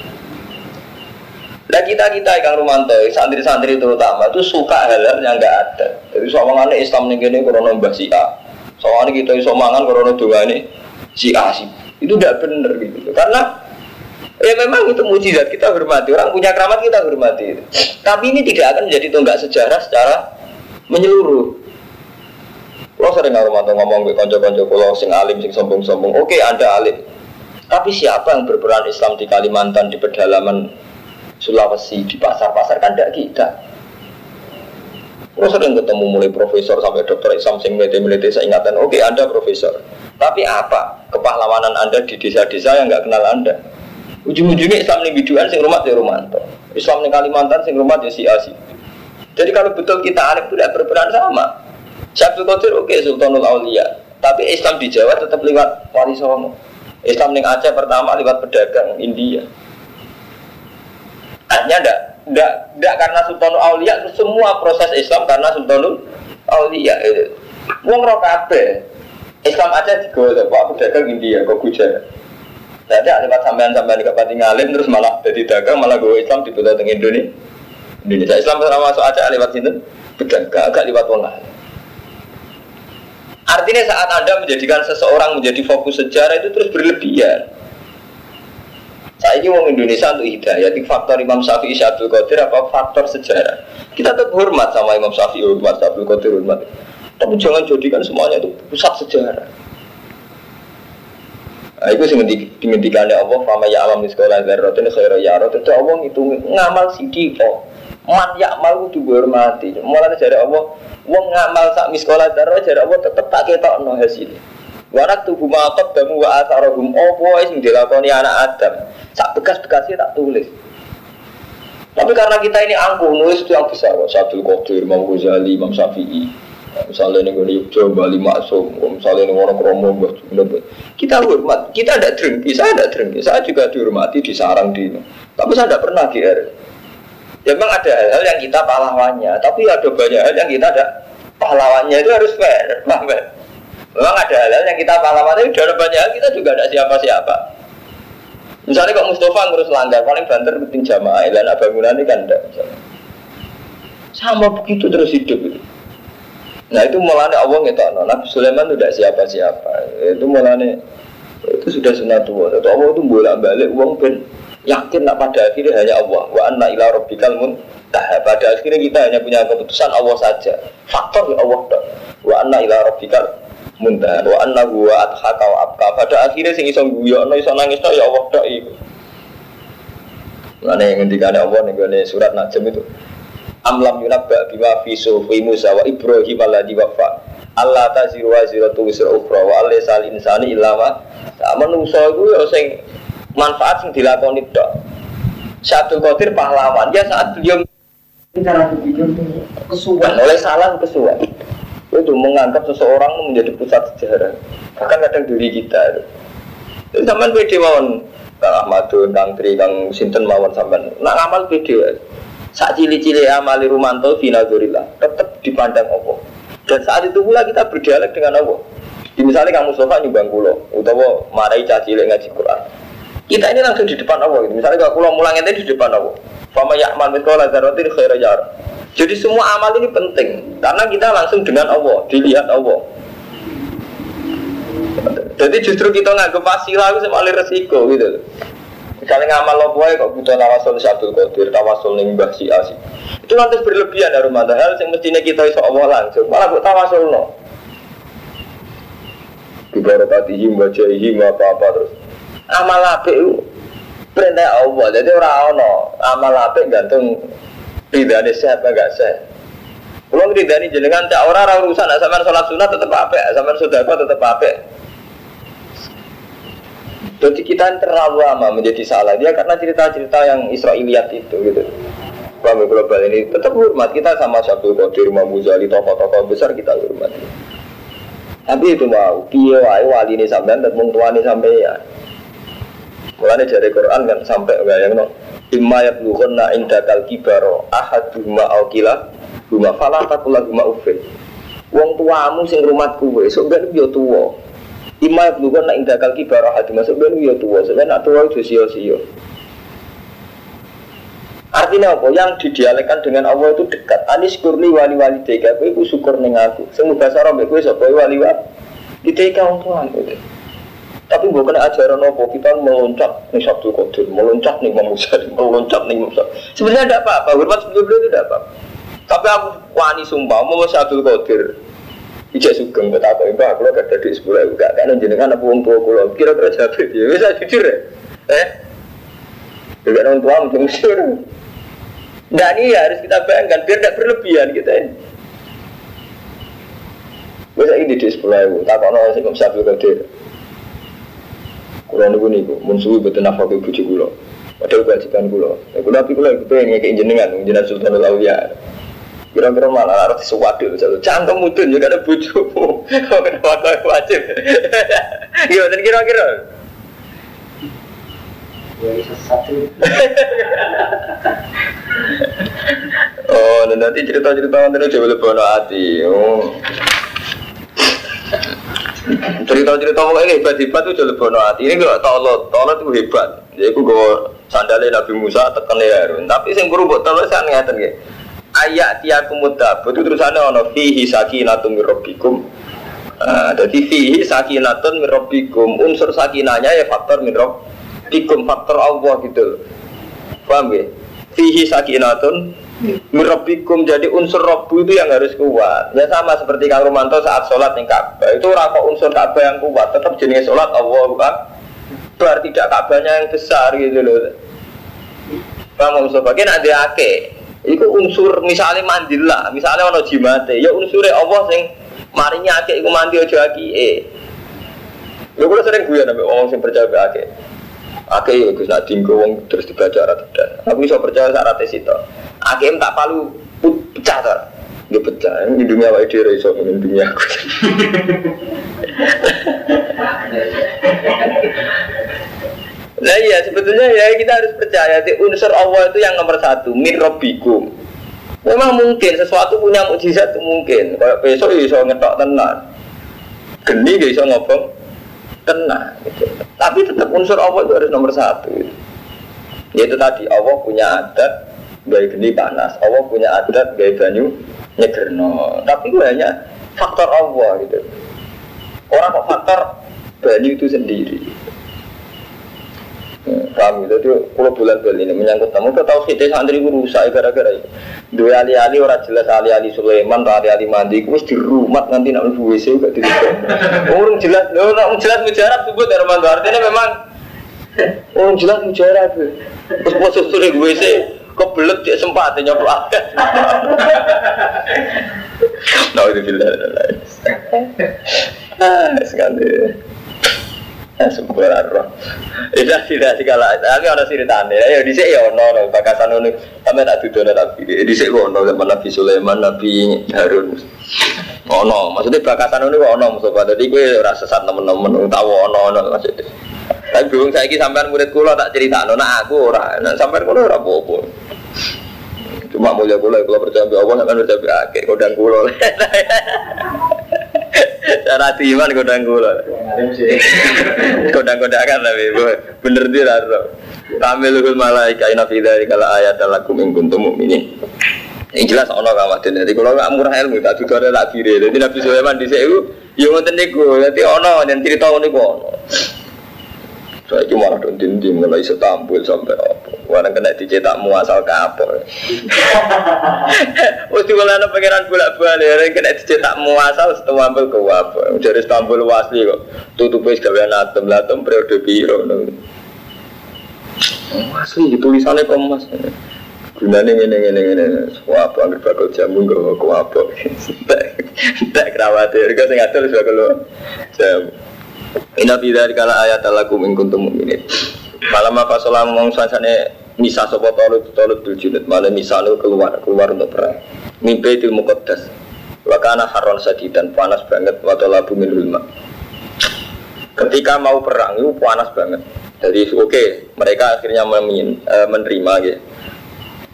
Nah kita kita ikan Romanto, santri-santri terutama itu suka hal-hal yang nggak ada. Jadi soalnya Islam nih gini korona mbah si A. Soalnya kita iso mangan korona dua ini si A sih. Itu tidak benar gitu. Karena ya memang itu mujizat kita hormati. Orang punya keramat kita hormati. Tapi ini tidak akan menjadi tonggak sejarah secara menyeluruh. Kalau sering Romanto ngomong ke konco-konco pulau sing alim sing sombong-sombong. Oke, anda alim. Tapi siapa yang berperan Islam di Kalimantan di pedalaman Sulawesi di pasar-pasar kan tidak kita. Terus sering ketemu mulai profesor sampai dokter Islam sing melete-melete saya ingatan, oke okay, Anda profesor. Tapi apa kepahlawanan Anda di desa-desa yang nggak kenal Anda? Ujung-ujungnya Islam ini biduan sing rumah ya Romanto. Islam di Kalimantan sing rumah ya si Asi. Jadi kalau betul kita Arif tidak berperan sama. Syabdul Qadir oke okay, Sultanul Aulia. Tapi Islam di Jawa tetap lewat Wali Songo. Islam di Aceh pertama lewat pedagang India. Artinya enggak, enggak, enggak karena Sultanul Aulia semua proses Islam karena Sultanul Aulia itu. Wong roh. Islam aja digawa Pak pedagang India kok gujar. Jadi lewat sampean-sampean ke Pati Ngalim terus malah jadi dagang malah gue Islam di teng Indonesia. Indonesia Islam sama masuk aja lewat sini pedagang agak lewat wong Artinya saat Anda menjadikan seseorang menjadi fokus sejarah itu terus berlebihan. Saya ini orang Indonesia untuk hidayah. Jadi faktor Imam Syafi'i Abdul Qadir apa faktor sejarah. Kita tetap hormat sama Imam Syafi'i hormat Abdul Qadir hormat. Tapi jangan jadikan semuanya itu pusat sejarah. Nah, itu sih dimentikannya Allah fama ya alam sekolah ini khaira ya rot itu Allah itu ngamal sidiko man ya amal itu dihormati mulai dari Allah wong ngamal sak miskola darah dari Allah tetap tak ketok no hasilnya Warak tubuh matot damu wa asarahum opo sing dilakoni anak Adam. Sak bekas-bekasnya tak tulis. Tapi karena kita ini angkuh nulis itu yang besar, Sabdul Qadir, Imam Ghazali, Imam Syafi'i. Misalnya nih gue Jogja, Bali Maksum, misalnya nih orang Kromo, kita hormat, kita ada drink, saya ada drink, saya juga dihormati, disarang di, tapi saya tidak pernah GR. Ya memang ada hal-hal yang kita pahlawannya, tapi ada banyak hal yang kita ada pahlawannya itu harus fair, paham? Memang ada hal-hal yang kita pahlawannya, ada banyak hal kita juga ada siapa-siapa. Misalnya kok Mustafa ngurus langgar, paling banter penting jamaah, dan bangunan ini kan enggak. Sama begitu terus hidup itu. Nah itu mulanya Allah ngetok Nabi Sulaiman itu tidak siapa-siapa. Itu mulanya itu sudah sunatullah. Itu Allah itu bolak balik uang ben yakin nak pada akhirnya hanya Allah. Wa anna ila rabbikal muntah. Pada akhirnya kita hanya punya keputusan Allah saja. Faktor ya Allah. Wa anna ila rabbikal muntah. Wa anna huwa adhaka wa abka. Pada akhirnya sing iso guyon, iso nangis ya Allah dong itu. Mana yang ngendikan Allah nih surat Najm itu amlam yunabba bima fi sufi Musa wa Ibrahim alladhi wafa Allah taziru wa ziratu wisra ukhra wa alaysal insani illa ma menungso iku ya sing manfaat sing dilakoni tok satu Qadir pahlawan ya saat beliau cara berpikir kesuwan oleh salah kesuwan itu menganggap seseorang menjadi pusat sejarah bahkan kadang diri kita itu zaman pede mawon Kang Ahmadun, Kang Tri, Kang Sinten mawon sampean nak ngamal pede saat cili-cili amali rumanto finazurillah tetap dipandang Allah. Dan saat itu pula kita berdialog dengan Allah. Di misalnya kamu sofa nyumbang kulo, utawa marai caci ngaji Quran. Kita ini langsung di depan Allah. Gitu. Misalnya kalau kulo itu di depan Allah. Fama ya'mal mithqala dzarratin khairan yara. Jadi semua amal ini penting karena kita langsung dengan Allah, dilihat Allah. Jadi justru kita nggak wasilah itu sama resiko gitu. Misalnya ngamal lo boy kok butuh tawasul Abdul Qadir, tawasul ning Mbah Si Asi. Itu nanti berlebihan dari rumah hal yang mestinya kita iso Allah langsung. Malah buat tawasul no. Bibarakatihi wajahihi apa-apa terus. Amal apik perintah Allah. Jadi orang ono amal apik gantung ridane sehat apa enggak sehat. Kalau ridani jenengan cak orang orang urusan, sampean sholat sunat tetap apik, sampean sedekah tetap apik. Jadi kita terlalu lama menjadi salah dia karena cerita-cerita yang Israiliyat itu gitu. Kami global ini tetap hormat kita sama Syabdul Qadir, Imam Ghazali, tokoh-tokoh besar kita hormat. Tapi itu mau, wae wali ini sampai dan mengtuani sampai ya. Mulanya dari Quran kan sampai enggak yang no. Imma yablughanna indakal kibaro ahaduma au kila huma fala taqulah huma uffin. Wong tuamu sing rumah kuwe, sok ben yo tuwa. Nak indah kaki barah hati masuk ben ya tua, sebenarnya nak tua itu sio-sio. Artinya apa? Yang didialekkan dengan Allah itu dekat. Anis kurni wali wali tega, kowe syukur neng aku. Semu bahasa Arab kowe sapa wali wali. Di tega untuk aku. Tapi bukan ajaran apa kita meloncat nih Sabtu Qadir, meloncat nih Imam meloncat nih Musa. Sebenarnya tidak apa-apa, hormat sebelum itu tidak apa-apa. Tapi aku wani sumpah mau Sabtu Qadir. Ijak sugeng kok tak mbak kalau gak ada di sekolah juga kan jenengan apa wong tua kula kira-kira jawab ya bisa jujur ya eh juga orang tua mungkin jujur Nah ini harus kita bayangkan biar tidak berlebihan kita ya. Bisa ini di sekolah itu, tak kono sih kok sapi kadir. Kulo niku niku, mun suwi betul nafkah ibu kulo. Padahal kewajiban kulo. Ya kulo tapi kulo pengen ngekek jenengan, jenengan Sultanul Auliya. Kira-kira malah harus misalnya cangkem mudun juga ada bujumu. Kau kenapa kau wajib? Gimana kira-kira? oh, dan nanti cerita-cerita nanti coba lebih hati. Oh. Cerita-cerita pokoknya hebat-hebat tuh jadi bono hati. Ini kalau tolot, tolot itu hebat. Jadi aku gue sandalnya Nabi Musa tekan ya. Tapi yang guru buat tolot saya ngeliatin gitu ayat tiaku mudabut itu terusannya ono fihi sakinatun mirrobikum uh, jadi fihi sakinatun mirrobikum unsur sakinanya ya faktor mirrobikum faktor Allah gitu paham ya fihi sakinatun mirrobikum jadi unsur robu itu yang harus kuat. Ya sama seperti Kang Romanto saat sholat yang Ka'bah. Itu rasa unsur Ka'bah yang kuat tetap jenis sholat Allah bukan? Berarti tidak Ka'bahnya yang besar gitu loh. Bang Mustafa, kena ada ake, Iku unsur misalnya mandila, misalnya ono jimate, ya unsurnya Allah sing marinya akeh iku mandi aja eh. Lho kula sering guyon ambek wong sing percaya mbek Akeh ya Gus nak dinggo wong terus dibaca ora tidak. Aku iso percaya syarat itu. Akeh tak palu pecah to. Dia pecah, di dunia wae dia iso di dunia aku. Nah iya sebetulnya ya kita harus percaya di unsur Allah itu yang nomor satu min rabbikum. Memang mungkin sesuatu punya mukjizat itu mungkin. Kayak besok ya iso ngetok tenan. Geni iso ngobong tenang. Gitu. Tapi tetap unsur Allah itu harus nomor satu. Gitu. Yaitu tadi Allah punya adat gaya geni panas. Allah punya adat gaya banyu nyegerno. Tapi gue hanya faktor Allah gitu. Orang kok faktor banyu itu sendiri. Kami itu tuh kalau bulan bulan ini menyangkut tamu kita tahu kita santri guru rusak gara-gara itu. Dua ali-ali orang jelas ali-ali Sulaiman ali-ali mandi, wis di rumah nanti nak mlebu WC gak di Orang jelas, orang jelas mujarab sebut dari mana artinya memang orang jelas mujarab. Terus posisi di WC kebelet dia sempat nyoplak. Nah itu bila Ah, sekali. Sempurna roh. Itu tidak segala. Tapi ada ceritanya. Ya di sini ya ono ono bakasan ono. Sampai tak tuduh tak pilih. Di sini ono zaman Nabi Sulaiman, Nabi Harun. Ono. Maksudnya bakasan ono ono musuh Jadi gue rasa sesat temen-temen. Tahu ono ono maksudnya. Tapi bingung saya sampean murid kulo tak cerita. Nah aku ora. Nah sampean kulo ora. Cuma mulia kulo kalau percaya Allah kan percaya akhir kodang kulo. Cara timan kodang kulo. Kodang-kodangan tapi bener dia raro. Tamilul malaika ina fi dzalika la ayatan lakum in kuntum mu'minin. Ini jelas ono kawatin. Jadi kalau nggak murah ilmu tak ada tak kiri. Jadi Nabi Sulaiman di sini, ya ngoten niku. Jadi ono yang cerita niku ono. Saya itu malah don tindim mulai setampil sampai apa. Warang kena dicetak muasal kapal. Wes diwalana pangeran bolak-balik ya kena dicetak muasal setelah ambil ke apa. Dari Istanbul wasli kok. Tutup wis gawe atom latom periode biru. Asli tulisannya komas. Gunanya ngene ngene ngene. Wah, apa anggere bakal jamu gak kok apa. Tak kerawatir, kau sing wis bakal jamu. Inna fi dzalika la ayat lakum in kuntum mu'minin. Malam apa salam mong sansane misa sapa tolut tolut bil junud malam misa keluar keluar untuk perang. Mimpi til muqaddas. Wa kana harron sadidan panas banget wa talabu min. Ketika mau perang itu panas banget. Jadi oke, okay, mereka akhirnya memin, uh, menerima gitu.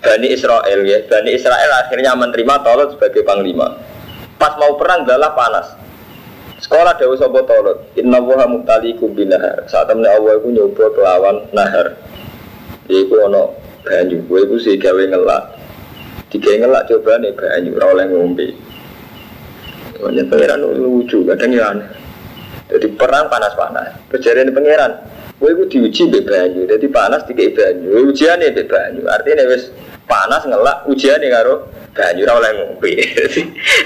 Bani Israel ya, Bani Israel akhirnya menerima Tolut sebagai panglima. Pas mau perang adalah panas Sekolah Dewa Sopo Tolot Inna wuha muktalikum binahar. Saat temen Allah itu nyoba kelawan nahar. Iku ono banyu. Gue itu sih gawe ngelak. Tiga ngelak coba nih banyu Rawleh ngombe. Banyak pangeran lucu Kadang ya aneh. Jadi perang panas-panas. Kejadian pangeran. Gue diuji be Jadi panas tiga banyu. Ujian nih be Artinya wis panas ngelak ujian karo banyu ora oleh ngombe.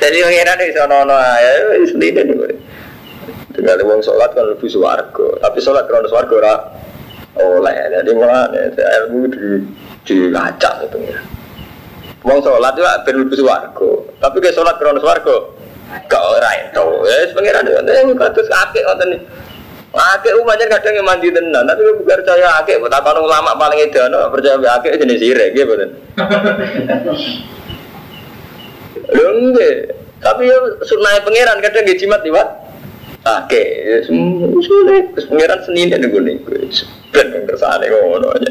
Jadi pangeran iso ono ae wis lide niku. Tinggal wong sholat kan lebih swarga, tapi sholat krono swarga ora oleh. Jadi mulane ilmu di dilacak itu ya. Wong sholat itu ben lebih swarga, tapi ke sholat krono swarga gak ora itu. Ya pangeran itu kados akeh ngoten Akeh umumnya kadang yang mandi tenan, tapi gue bukan percaya akeh, apa ulama paling edan, percaya akeh jenis sirek, gitu enggak, tapi ya sunai pangeran kadang gak jimat liwat. Akeh, ya sulit, terus pangeran senin dan gue nih, gue sebet yang kersane ngono aja.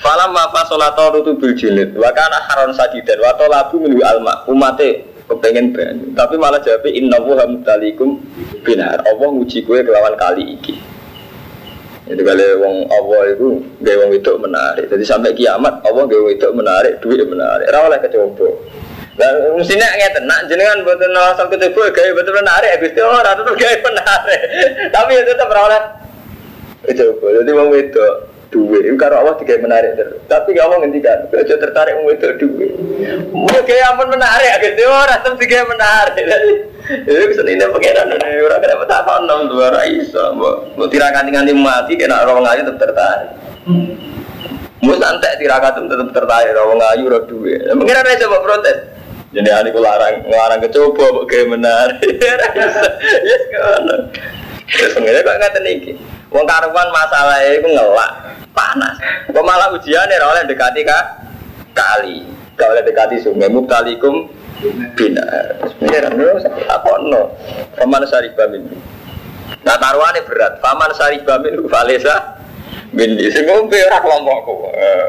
Falam ma fasolato rutu bil jilid, wa kana haron sadidan, wa tolabu minu alma, umate kepengen banyu. Tapi malah jawab inna wuha mutalikum binar. Allah nguji kue kelawan kali iki itu kali wong Allah itu gaya wong itu menarik jadi sampai kiamat Allah gaya wong itu menarik duit menarik rawaleh kecoba dan mestinya ngeten nak jenengan betul asal kecoba gaya betul menarik habis itu orang tetap gaya menarik tapi itu tetap rawaleh kecoba jadi wong itu duit. Itu karo Allah tiga menarik terus. Tapi gak mau ngendikan, aja tertarik mau itu duit. Mau kayak ampun menarik, gitu orang tetap tiga menarik. Itu bisa ini pengiran ini orang kenapa tak tahu enam dua raisa. Mau tirakan nganti mati, kena orang aja tetap tertarik. Mau santai tirakan tetap tertarik, orang ayu orang duit. Pengiran aja coba protes. Jadi ani ku larang ngelarang kecoba kayak menarik. Yes kan. Terus pengiran kok ngatain iki. Wong karuan masalah itu ngelak panas. Kok malah ujian ya oleh dekati kah? kali. Oleh dekati sungai mubtalikum bina. Terus pengiran lho apa no? Faman saribah min. Nah taruhannya berat. Faman saribah min falesa min. Sing ngombe ora kelompokku. Eh,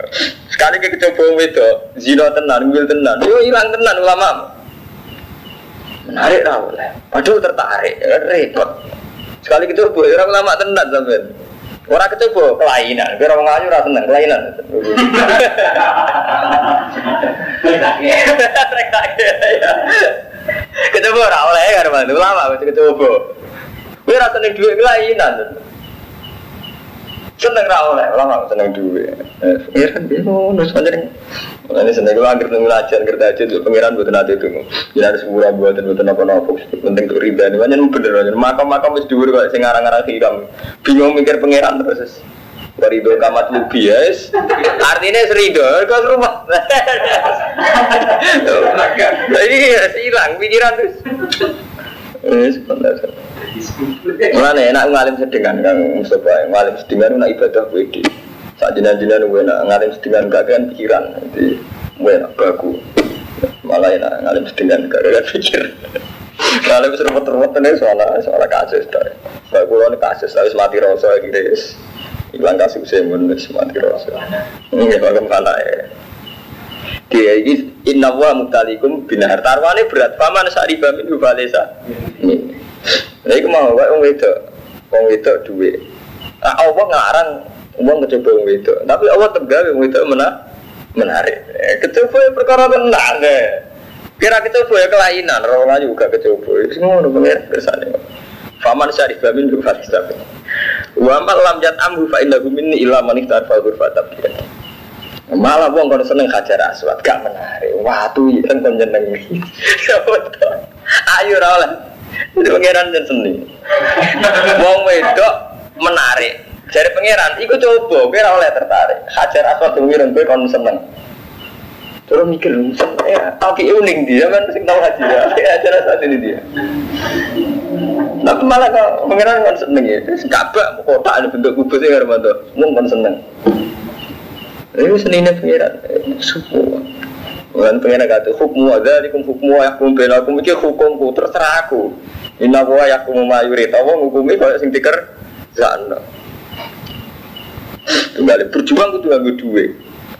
Sekali ke coba itu zina tenan, wil tenan. Yo hilang tenan ulama. Menarik lah oleh. Padahal tertarik, ya, repot. Sekali kita coba orang ulama tenan sampean. Orang kecoba kelainan, biar orang ngayu rasa seneng kelainan. Kecoba orang oleh kan bantu lama mesti kecoba. Biar rasa seneng duit kelainan. Seneng ra oleh, lama seneng duit. Ya kan dia ngono sebenarnya. Makanya seneng gue akhir nunggu ajar kerja aja tuh pangeran buat nanti itu. Jadi harus murah buat dan buat apa apa. Penting tuh riba nih. Banyak bener banyak. Makam makam mesti dulu kalau sing ngarang-ngarang hikam. Bingung mikir pangeran terus. Warido kamat lubi yes. Artinya serido kau rumah. Jadi hilang pikiran terus. Eh sebentar. Mana enak ngalim sedengan kang Mustafa. Ngalim sedengan nak ibadah wedi. Saat jinan-jinan gue nak ngalim sedengan gak kan pikiran. Jadi gue nak baku. Malah enak ngalim sedengan gak kan pikir. Ngalim seruput-seruput ini soal soal kasus dah. Baku lo kasus harus mati rasa gitu. Hilang kasus saya menulis mati rasa. Ini bagaimana ya? Dia ini inna wa mutalikum binar tarwane berat paman sariba min hubalesa. Nah itu mau wae wong wedok, wong wedok duwe. Nah, Allah ngarang wong kecoba wong wedok, tapi Allah tegawe wong wedok mena menarik. Eh, kecoba ya perkara tenang deh. Kira kecoba ya kelainan, orang aja juga kecoba. Itu ngono pengen kersane. Faman syarifa min hubalesa. Wa amal lam jat amhu fa innahu minni illa man ihtarfa ghurfatab Malah wong kono seneng hajar aswad, gak menarik. Watu kan kon jeneng. Ayo ra. Itu pangeran seni. Wong wedok menarik. Jadi pangeran, ikut coba, biar oleh tertarik. Hajar aswad pengiran gue kon seneng. Terus mikir, ya, tapi unik dia kan sing tahu haji ya. Hajar aswad ini dia. Tapi malah kok pangeran kan seneng ya. Kabak kota ada bentuk kubus ya Armando. Mung kan seneng. Ini senine pengiran semua. Bukan pengiran kata hukum ada di hukum yakum benakum iki hukumku terserah aku. Inna wa yakum mayurit. Apa hukumi kalau sing diker sana. Kembali berjuang kudu nganggo duwe.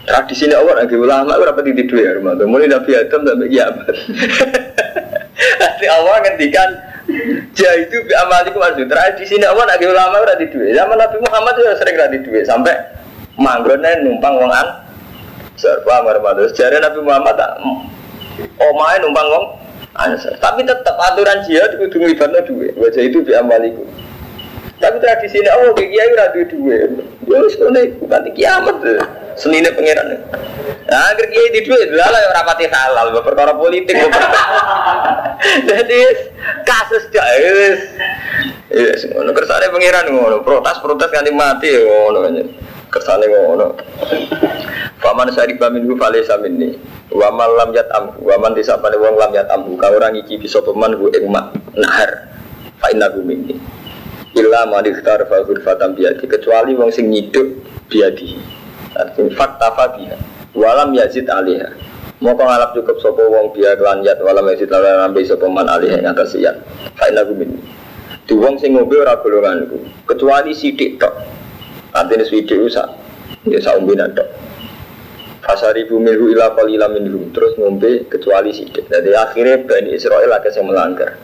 Tradisi ini Allah nganggo ulama ora pati di duwe ya Armando. Mulai Nabi Adam sampai kiamat. Nanti Allah ngendikan Ja itu bi amalikum arju. Tradisi ini Allah nganggo ulama ora di duwe. Zaman Nabi Muhammad juga sering ora di duwe sampai manggone numpang wong an serba marmados jare Nabi Muhammad tak omahe numpang wong tapi tetap aturan jihad kudu nglibatno duwe wajah itu bi amaliku. Tapi tradisi ini oh kayak kiai ora duwe duwe. Ya wis ngene bukan kiamat senine pangeran. Nah agar kiai di duwe lah ya ora pati halal perkara politik jadi kasus jahil Yes, ngono. Kersane pangeran ngono, protes-protes kanthi mati ya ngono kersane ngono. Faman syariba minhu falaysa minni. Wa man lam yatam wa man disapane wong lam yatam ka ora ngicipi sapa man ku ing mak nahar. Fa innahu minni. Illa man ikhtar fa ghurfatan biadi kecuali wong sing nyiduk biadi. Artinya fakta fabiha. Walam yazid alaiha. Moko ngalap cukup sapa wong biya kelan yat walam yazid alaiha nambe sapa man alaiha ing atas yat. Fa innahu minni. Di wong sing ngombe ora golonganku, kecuali sidik tok. Artinya swidik usah Ya saumbinan dok Fasari bumiru ila qalila minhum Terus ngombe kecuali sidik Jadi akhirnya Bani Israel agak yang melanggar.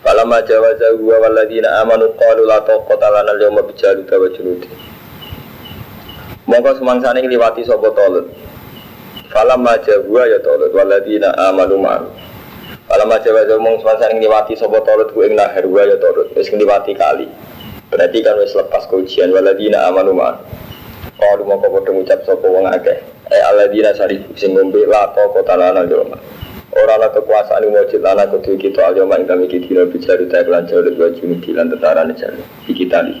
Falamma jawaza huwa waladina amanu qalu la taqata lana al-yawma bijaluta wa juludi. Mongko semangsane ngliwati sapa tolut Falamma jawa ya tolut waladina amanu ma'ru Falamma jawaza mong semangsane ngliwati sapa tolut ku ing nahar. Ya tolut wis ngliwati kali Berarti kan wis lepas ke ujian waladina amanu ma. Kalau mau kau bodoh ngucap sopo wong akeh. Eh aladina sari sing ngombe la to kota lana joma. Orang lah kekuasaan wajib lana kudu kita aja main kami kita tidak bicara tak lancar dua juni dilan tentara nih di kita nih.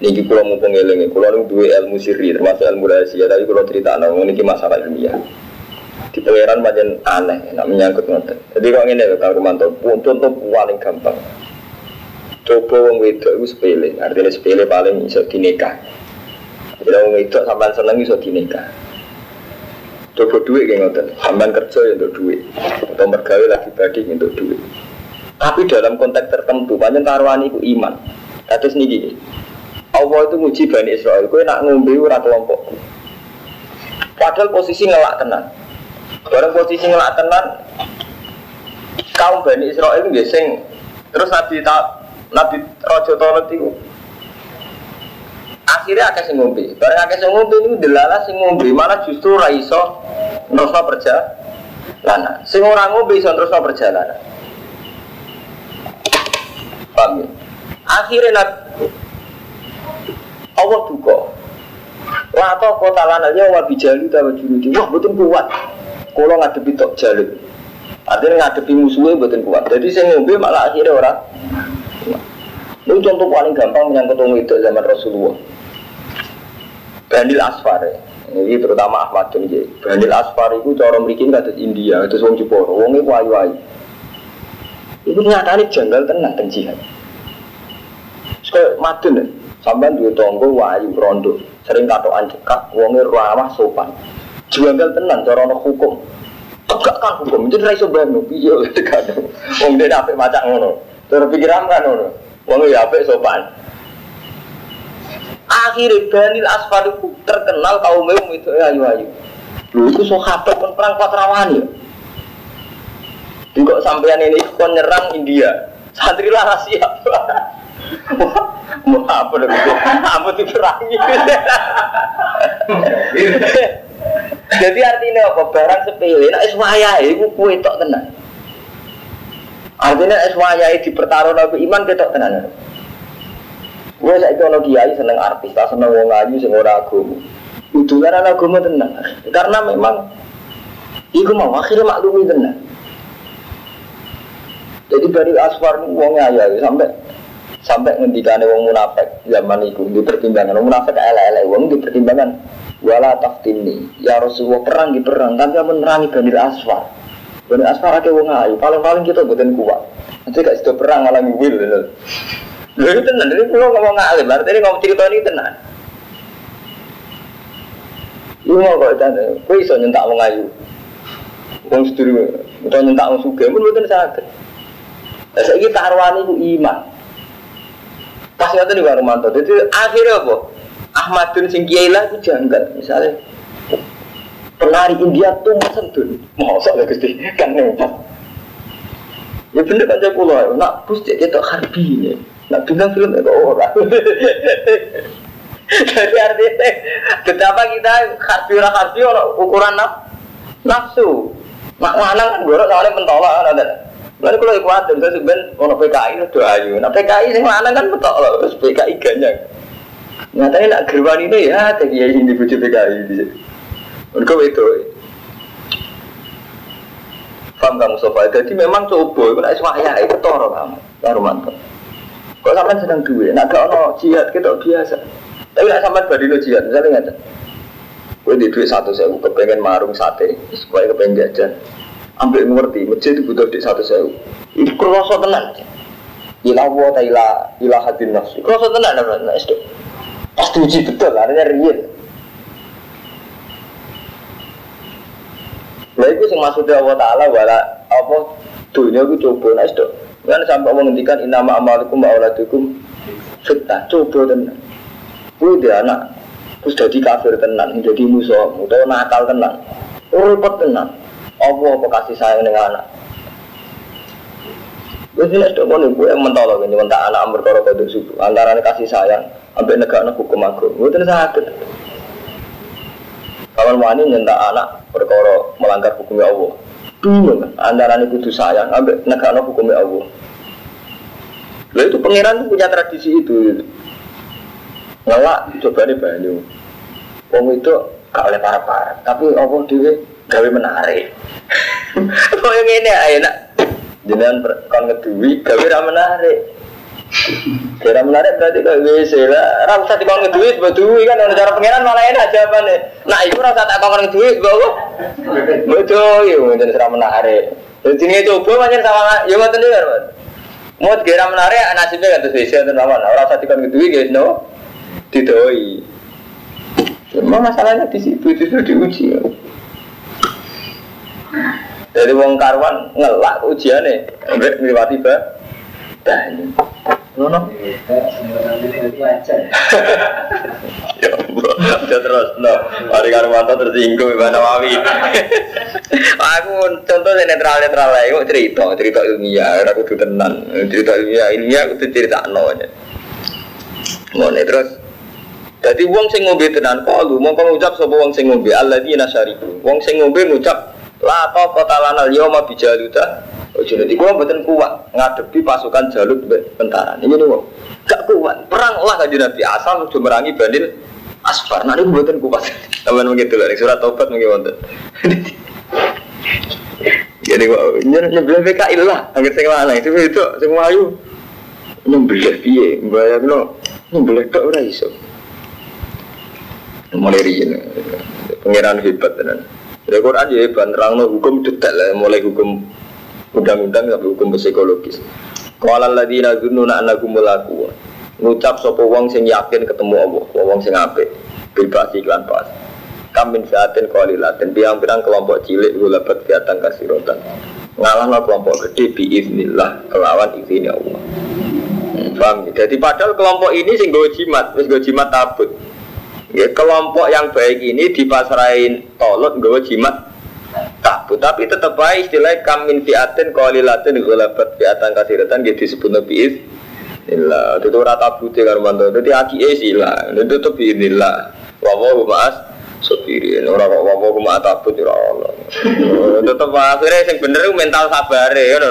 Niki kalau mau pengelengi, kalau nu dua ilmu sirri termasuk ilmu rahasia, tapi kalau cerita nong niki masalah ilmiah. Di pangeran macam aneh, nak menyangkut ngoten. Jadi kalau ini Kang Romanto, contoh paling gampang coba wong wedok itu sepele artinya sepele paling bisa dinikah Ya wong itu sampean seneng iso dinikah. Coba duit kayak ngoten, sampean kerja ya untuk duit, atau mergawe lagi badi untuk duit. Tapi dalam konteks tertentu, banyak taruhan itu iman. Terus nih Allah itu nguji Bani Israel, kue nak ngombe ora kelompok. Padahal posisi ngelak tenan. Barang posisi ngelak tenan, kaum Bani Israel itu sing terus Nabi tak Nabi Rojo Tolot itu akhirnya akeh sing ngombe. Barang akeh sing ngombe itu delala sing ngombe malah justru ra iso nerusno perjalanan. Sing ora ngombe iso terusno perjalanan. Paham ya? Akhirnya Nabi Allah duka. Lato kota lananya wa bijalu tawa junuti. Wah betul kuat. Kalau ngadepi tok jalur. Artinya ngadepi musuhnya betul kuat. Jadi saya ngombe malah akhirnya orang. Ini contoh paling gampang menyangkut orang itu zaman Rasulullah. Bandil Asfar. Ini terutama Ahmad bin Jai. Bandil Asfar itu cara memiliki kados India, itu wong Jepara. Wong itu ayu-ayu. Itu nyatanya janggal tenang dan jihad. Sekali madun ya. Sampai dua tonggo wayu rondo, sering katoan cekak, wonge ramah sopan. Janggal tenang cara ono hukum. Tegak kan hukum, jadi raiso bantu, piye tegak. Wong dia apik macak ngono. Terus pikiran kan ngono. Wong ya apik sopan. Akhirnya Banil Asfar itu terkenal kaum itu ayu-ayu. Lu itu sahabat pun perang Patrawani ya. Juga sampean ini kon nyerang India. Santri lah siap. Mau apa dong itu? Apa diperangi? Jadi artinya apa? Barang sepele. Nah, eswaya itu kue tok tenan. Artinya eswaya di pertaruhan nabi iman ketok tenan. Gue saya itu kiai seneng artis, tak seneng wong ayu sing ora agama. Udulan anak agama tenang. Karena memang Iku mau akhirnya maklumi tenang. Jadi dari asfar ini wongnya ya sampai sampai ngendikane wong munafik zaman itu di pertimbangan wong munafik elek-elek wong di pertimbangan wala taftini ya Rasulullah perang di perang tapi menerangi Bani Asfar Bani Asfar akeh wong ayu paling-paling kita buatin kuat nanti gak sudah perang malah ngwil lho itu tenan ini kalau ngomong ngalim ini ngomong cerita ini tenan Iku mau kok tanda, kok iso nyentak wong ayu. Wong sedurunge, utawa nyentak wong mun mboten saged. Lah saiki taruhan iku iman. Pas ngoten niku Romanto. Jadi akhirnya apa? Ahmadun sing kiai lah itu janggal. Misalnya penari India tuh sendun. Mosok ya Gusti, kan nempat. Ya bener kan saya pulau, nak bus jadi itu harbi ini. Nak bintang film itu orang. Jadi artinya betapa kita harbi orang harbi orang ukuran naf, nafsu. Nak lanang kan gorok soalnya mentolak kan ada. Lalu kalau ikhwan dan saya sebenarnya ono PKI itu ayu. Nah PKI sing lanang kan betok loh, PKI ganyang. Nyatanya nak gerwan ini ya, tapi ya ini bujuk PKI. Mereka itu. Paham kamu sofa? Jadi memang coba, itu nak iswaya itu toro kamu, baru mantap. Kalau sampai sedang duit, nak gak ono jihad kita biasa. Tapi nak sampai badino jihad, misalnya nggak Gue di duit satu sewu, kepengen marung sate, supaya kepengen jajan. Ambil ngerti masjid itu butuh di satu sewu. Itu kerasa tenan. Ilah wa ta ilah ilah hadin nafsi. Kerasa tenan apa nah pasti uji betul artinya real itu yang maksudnya Allah Ta'ala wala apa dunia itu coba. Nah itu. Kan sampai Allah ngendikan inama amalikum wa auladukum fitnah. Coba tenan. Gue dia anak terus jadi kafir tenan jadi musuh atau nakal tenan. Repot tenan. Apa apa kasih sayang dengan anak? Sih sudah mau gue yang mentolong ini mentah anak berkorok kode suku antara kasih sayang sampai negara hukum gue tidak sakit kawan wani nyentak anak berkorok melanggar hukumnya Allah. Bingung. Antara ini kudu sayang sampai negara hukumnya Allah. Lalu itu pangeran punya tradisi itu. Ngelak coba nih banyu. Wong itu gak oleh para para tapi apa dia gawe menarik. Kok yang ini ayo nak jangan kon ngeduwi gawe menarik Kira menarik berarti kok WC lah. Ora usah dikon ngeduwi buat duwi kan cara pengiran malah enak jawabane. Nah, iku ora tak kon ngeduwi kok. Betul, yo jadi serah menarik. Jadi ini coba macam sama yo ngoten iki kan. Mau kira menarik nasibnya kan terus WC ten lawan. Ora usah dikon ngeduwi guys no. Didoi. Cuma masalahnya di situ justru diuji. Jadi wong karwan ngelak ujiannya, ambek ngliwati ba. Banyu. Ngono. Ya Allah, ya terus no. Mari Karwanto tersinggung Ibu Nawawi. Aku contoh netral netral lah, yuk cerita cerita ilmiah, aku tuh tenan cerita ilmiah ilmiah aku tuh cerita no aja. Ngono terus. Jadi wong sing ngombe tenan kalu mongko ngucap sapa wong sing ngombe alladzina syaribu. Wong sing ngombe ngucap la ta qatalana al-yawma bijaluta. Ojo nanti gua mboten kuat ngadepi pasukan Jalut tentara. Ini nih wong. Gak kuat. Perang lah kanjeng Nabi asal udah merangi Banil Asfar. Nah ini mboten kuat. Taman begitu lah surat taubat mungkin wonten. Jadi kok nyembelih PKI lah, angger sing lanang itu itu sing wayu. Nyembelih piye? Bayangno nyembelih tok ora iso. Mulai riyen pangeran hebat tenan. Jadi Quran ya hebat nerangno hukum detail lah, mulai hukum undang-undang sampai hukum psikologis. Qala alladziina dzunnuna annakum mulaku. Ngucap sapa wong sing yakin ketemu Allah, wong sing apik. Bebas iklan pas. Kamin fiatin qalilatin biang-biang kelompok cilik gulabat fiatan kasirotan. Ngalahno kelompok gede biiznillah kelawan izin Allah. Hmm, Paham? ya? Jadi padahal kelompok ini sing gue jimat, wis gue jimat tabut. Ya, kelompok yang baik ini dipasrahin tolot gue jimat tabut, tapi tetap baik istilah kamin fiatin qalilatin gulabat fiatan kasiratan gitu disebut nabi Inilah, itu rata putih karmanto. Jadi aki sila, itu tuh inilah. Wawahu ma'as sopirin orang kok wawahu ma'at tabut ya Allah. Tetap akhirnya yang bener itu mental sabar ya.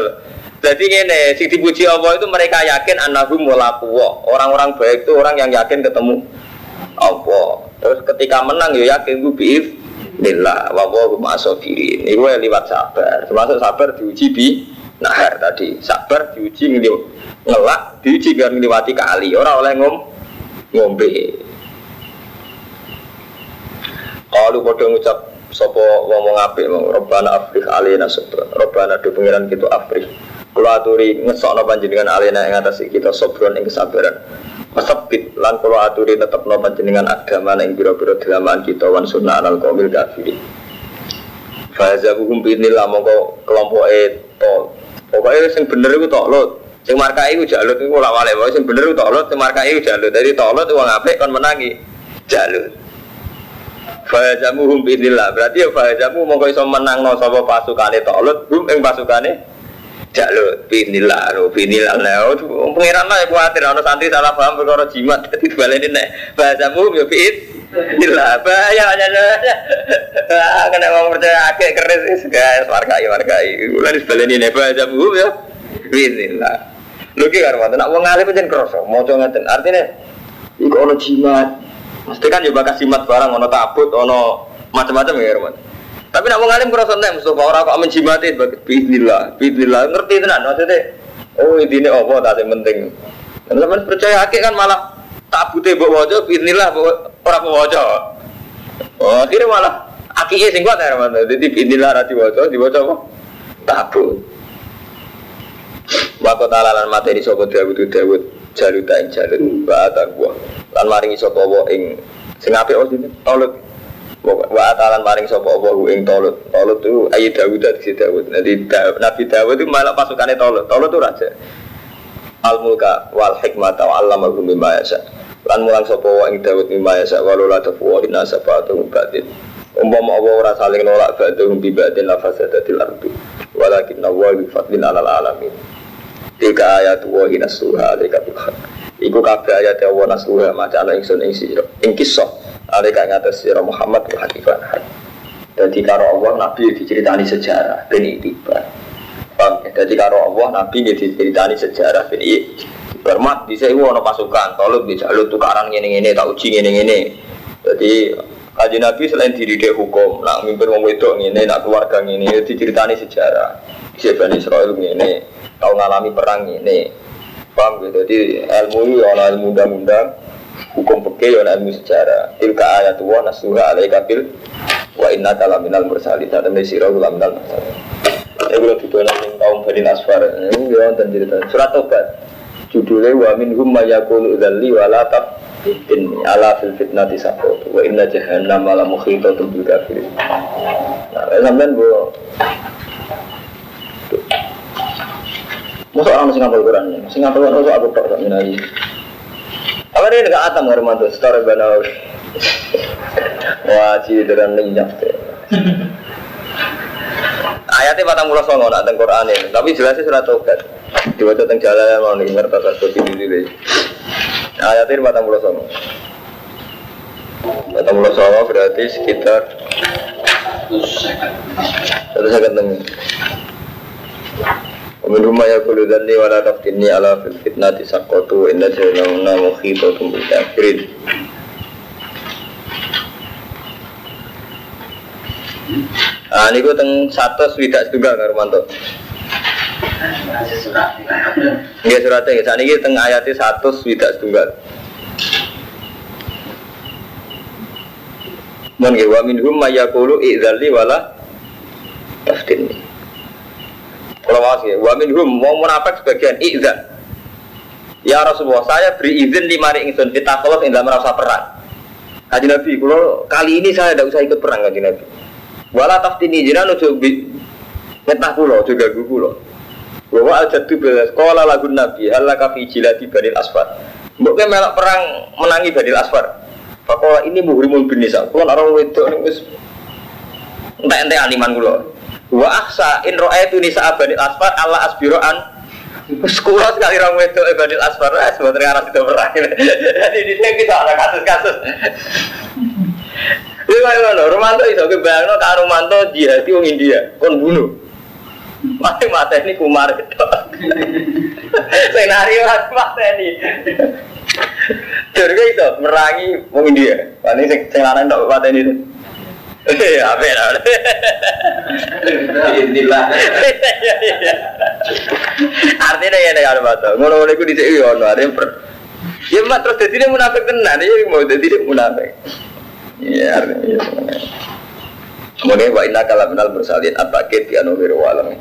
Jadi ini, si dipuji Allah itu mereka yakin anahum mulakuwa. Orang-orang baik itu orang yang yakin ketemu Allah. Ketika menang ya yakin gue biif. Nillah wawahu ma'asofirin Ini gue lewat sabar. Termasuk sabar diuji bi Nahar tadi. Sabar diuji ngeliw Ngelak diuji biar ngelewati kali. Orang oleh ngom Ngombe. Kalau pada ngucap Sopo ngomong apik mau Robbana afrih alina sabra. Robbana do pengiran kita afrih. Kalau aturi ngesokno panjenengan alina yang atas kita sobron yang kesabaran Masabit lan kalau aturi tetap no panjenengan agama yang biro-biro dalaman kita wan sunnah anal komil kafirin. Fahazabuhum binillah mongko kelompok itu Pokoknya yang bener itu toklot Yang markai itu jalut itu ulama wale Pokoknya yang bener itu toklot, yang markai itu jalut. Jadi toklot itu orang apik kan menangi Jalut. Fahazamuhum binillah Berarti ya fahazamu mongko iso menang no Sapa pasukane toklot Hum yang pasukane Jalut binillah no binillah nah Pengiran lah ya khawatir Ada santri salah paham perkara jimat Jadi balik ini Fahazamuhum ya binillah Bahaya Ah, kena mau percaya akeh keris guys, wargai wargai. Di sebelah ini bu ya. Bismillah. Lu ki karo nak wong alim pancen kroso, maca ngeten. Artinya iku ono jimat. Mesti kan yo bakas jimat barang ono tabut, ono macam-macam ya, Roman. Tapi nak wong alim kroso nek Mustafa ora kok menjimati bismillah. Bismillah ngerti tenan maksudnya. Oh, intine apa ta sing penting. Teman percaya akeh kan malah tabute mbok waca bismillah ora mbok waca. Oh, akhirnya malah akhirnya sing kuat ya mana. Jadi inilah rati waca, diwaca apa? Tabut. Wako talalan materi sopo Dawud Dawud jaluta ing jalut bahata gua lan maringi sopo wa ing sing sini tolut wa talan maring sopo wa ing tolut. Tolut itu ayi Dawud dari si Dawud. Jadi Nabi Dawud itu malah pasukannya tolut. Tolut itu raja. Al mulka wal hikmata wa allamahu mimma yasha. Lan mulang sapa wa ing Dawud mimma yasha. Walau la tafwa inna sabatu batin. Umpama Allah ora saling nolak ba'dhum bi ba'din la ardu walakin Allah bi fadlin alal alamin. Tiga ayat wa inasuha alika bil iku kabeh ayat Allah nasuha maca ana ingsun ing sira ing kisah alika ngatas sira Muhammad wa hakifan hak dadi karo Allah Nabi diceritani sejarah ben itibar Paham ya? Jadi karo Allah Nabi diceritani sejarah ben Bermat di sini ada pasukan, tolong bisa lu tukaran gini gini, tak uji gini gini. Jadi kaji Nabi selain diri dia hukum, nak mimpin wong wedok gini, nak keluarga gini, diceritani sejarah. Bisa Bani Israel gini, tahu ngalami perang gini. Paham gitu? Jadi ilmu itu ada ilmu undang-undang, hukum fikih ada ilmu sejarah. Tilka ayat wa nasuha alaika bil wa inna kalaminal mursalin. Dan mesirah kalaminal mursalin. Ini kalau didolan yang kaum Bani Asfar, ini ya dan cerita surat tobat judulnya wa minhum mayakulu dzalli wa la taf In ala fil fitnati sakot wa inna jahannam ala muhitatun bil kafirin. Nah, sampean bu Masa orang sing ngapal Quran ya? Sing ngapal Quran aku tok sak. Apa dia dekat atam Armando story banau. Wah, ci dengan lenyap teh. Ayatnya patang mulut songo nak teng Quran ini, tapi jelasnya surat tobat. Diwaca teng jalan mau nih ngerti tak seperti ini dulu. Ayatnya patang mulut songo. Patang mulut songo berarti sekitar satu second Minuma ya kulu dhani wa la taftinni ala fil fitnati sakotu inna jalanuna mukhibatum bil kafirin Ah niku teng 100 juga karo mantuk. Nggih surate nggih saniki teng ayat 100 swidak setunggal. Mun nggih wa minhum may yaqulu idzalli wala taftinni. Kalau mau sih, wa minhum mau munafik sebagian idzan. Ya Rasulullah, saya beri izin lima hari ingsun kita kalau tidak merasa perang. Haji Nabi, kalau kali ini saya tidak usah ikut perang Haji Nabi. Wala taftini jiran ojo bi ngetah kulo, ojo gagu kulo. Bahwa al jadu belas sekolah lagu Nabi halaka fi jilati badil asfar. Mbok ke melok perang menangi badil asfar. Fakola ini muhrimul bin nisa. Orang wedok ning wis entek-entek animan kulo. Wa aksa in ra'aitu nisa badil asfar Allah asbiroan kula sekali orang wedok e badil asfar eh sebenarnya arah itu perang. Jadi di sini kita ada kasus-kasus. Iya kan lho, Romanto iso kebayangno karo Romanto jihadi wong India, kon bunuh. Mati mati ini kumar itu. Senario mati ini. Jadi itu merangi wong India. Paling sing lanang tok mati ini. Ya? Inilah. Artinya ya nek karo Romanto. Ngono-ngono iku dhisik yo ono arep per. Ya mak terus dadi munafik tenan, ya mau dadi munafik. Iya, artinya. Kemudian wa inna kalam minal bersalin at-takid bi anu walam.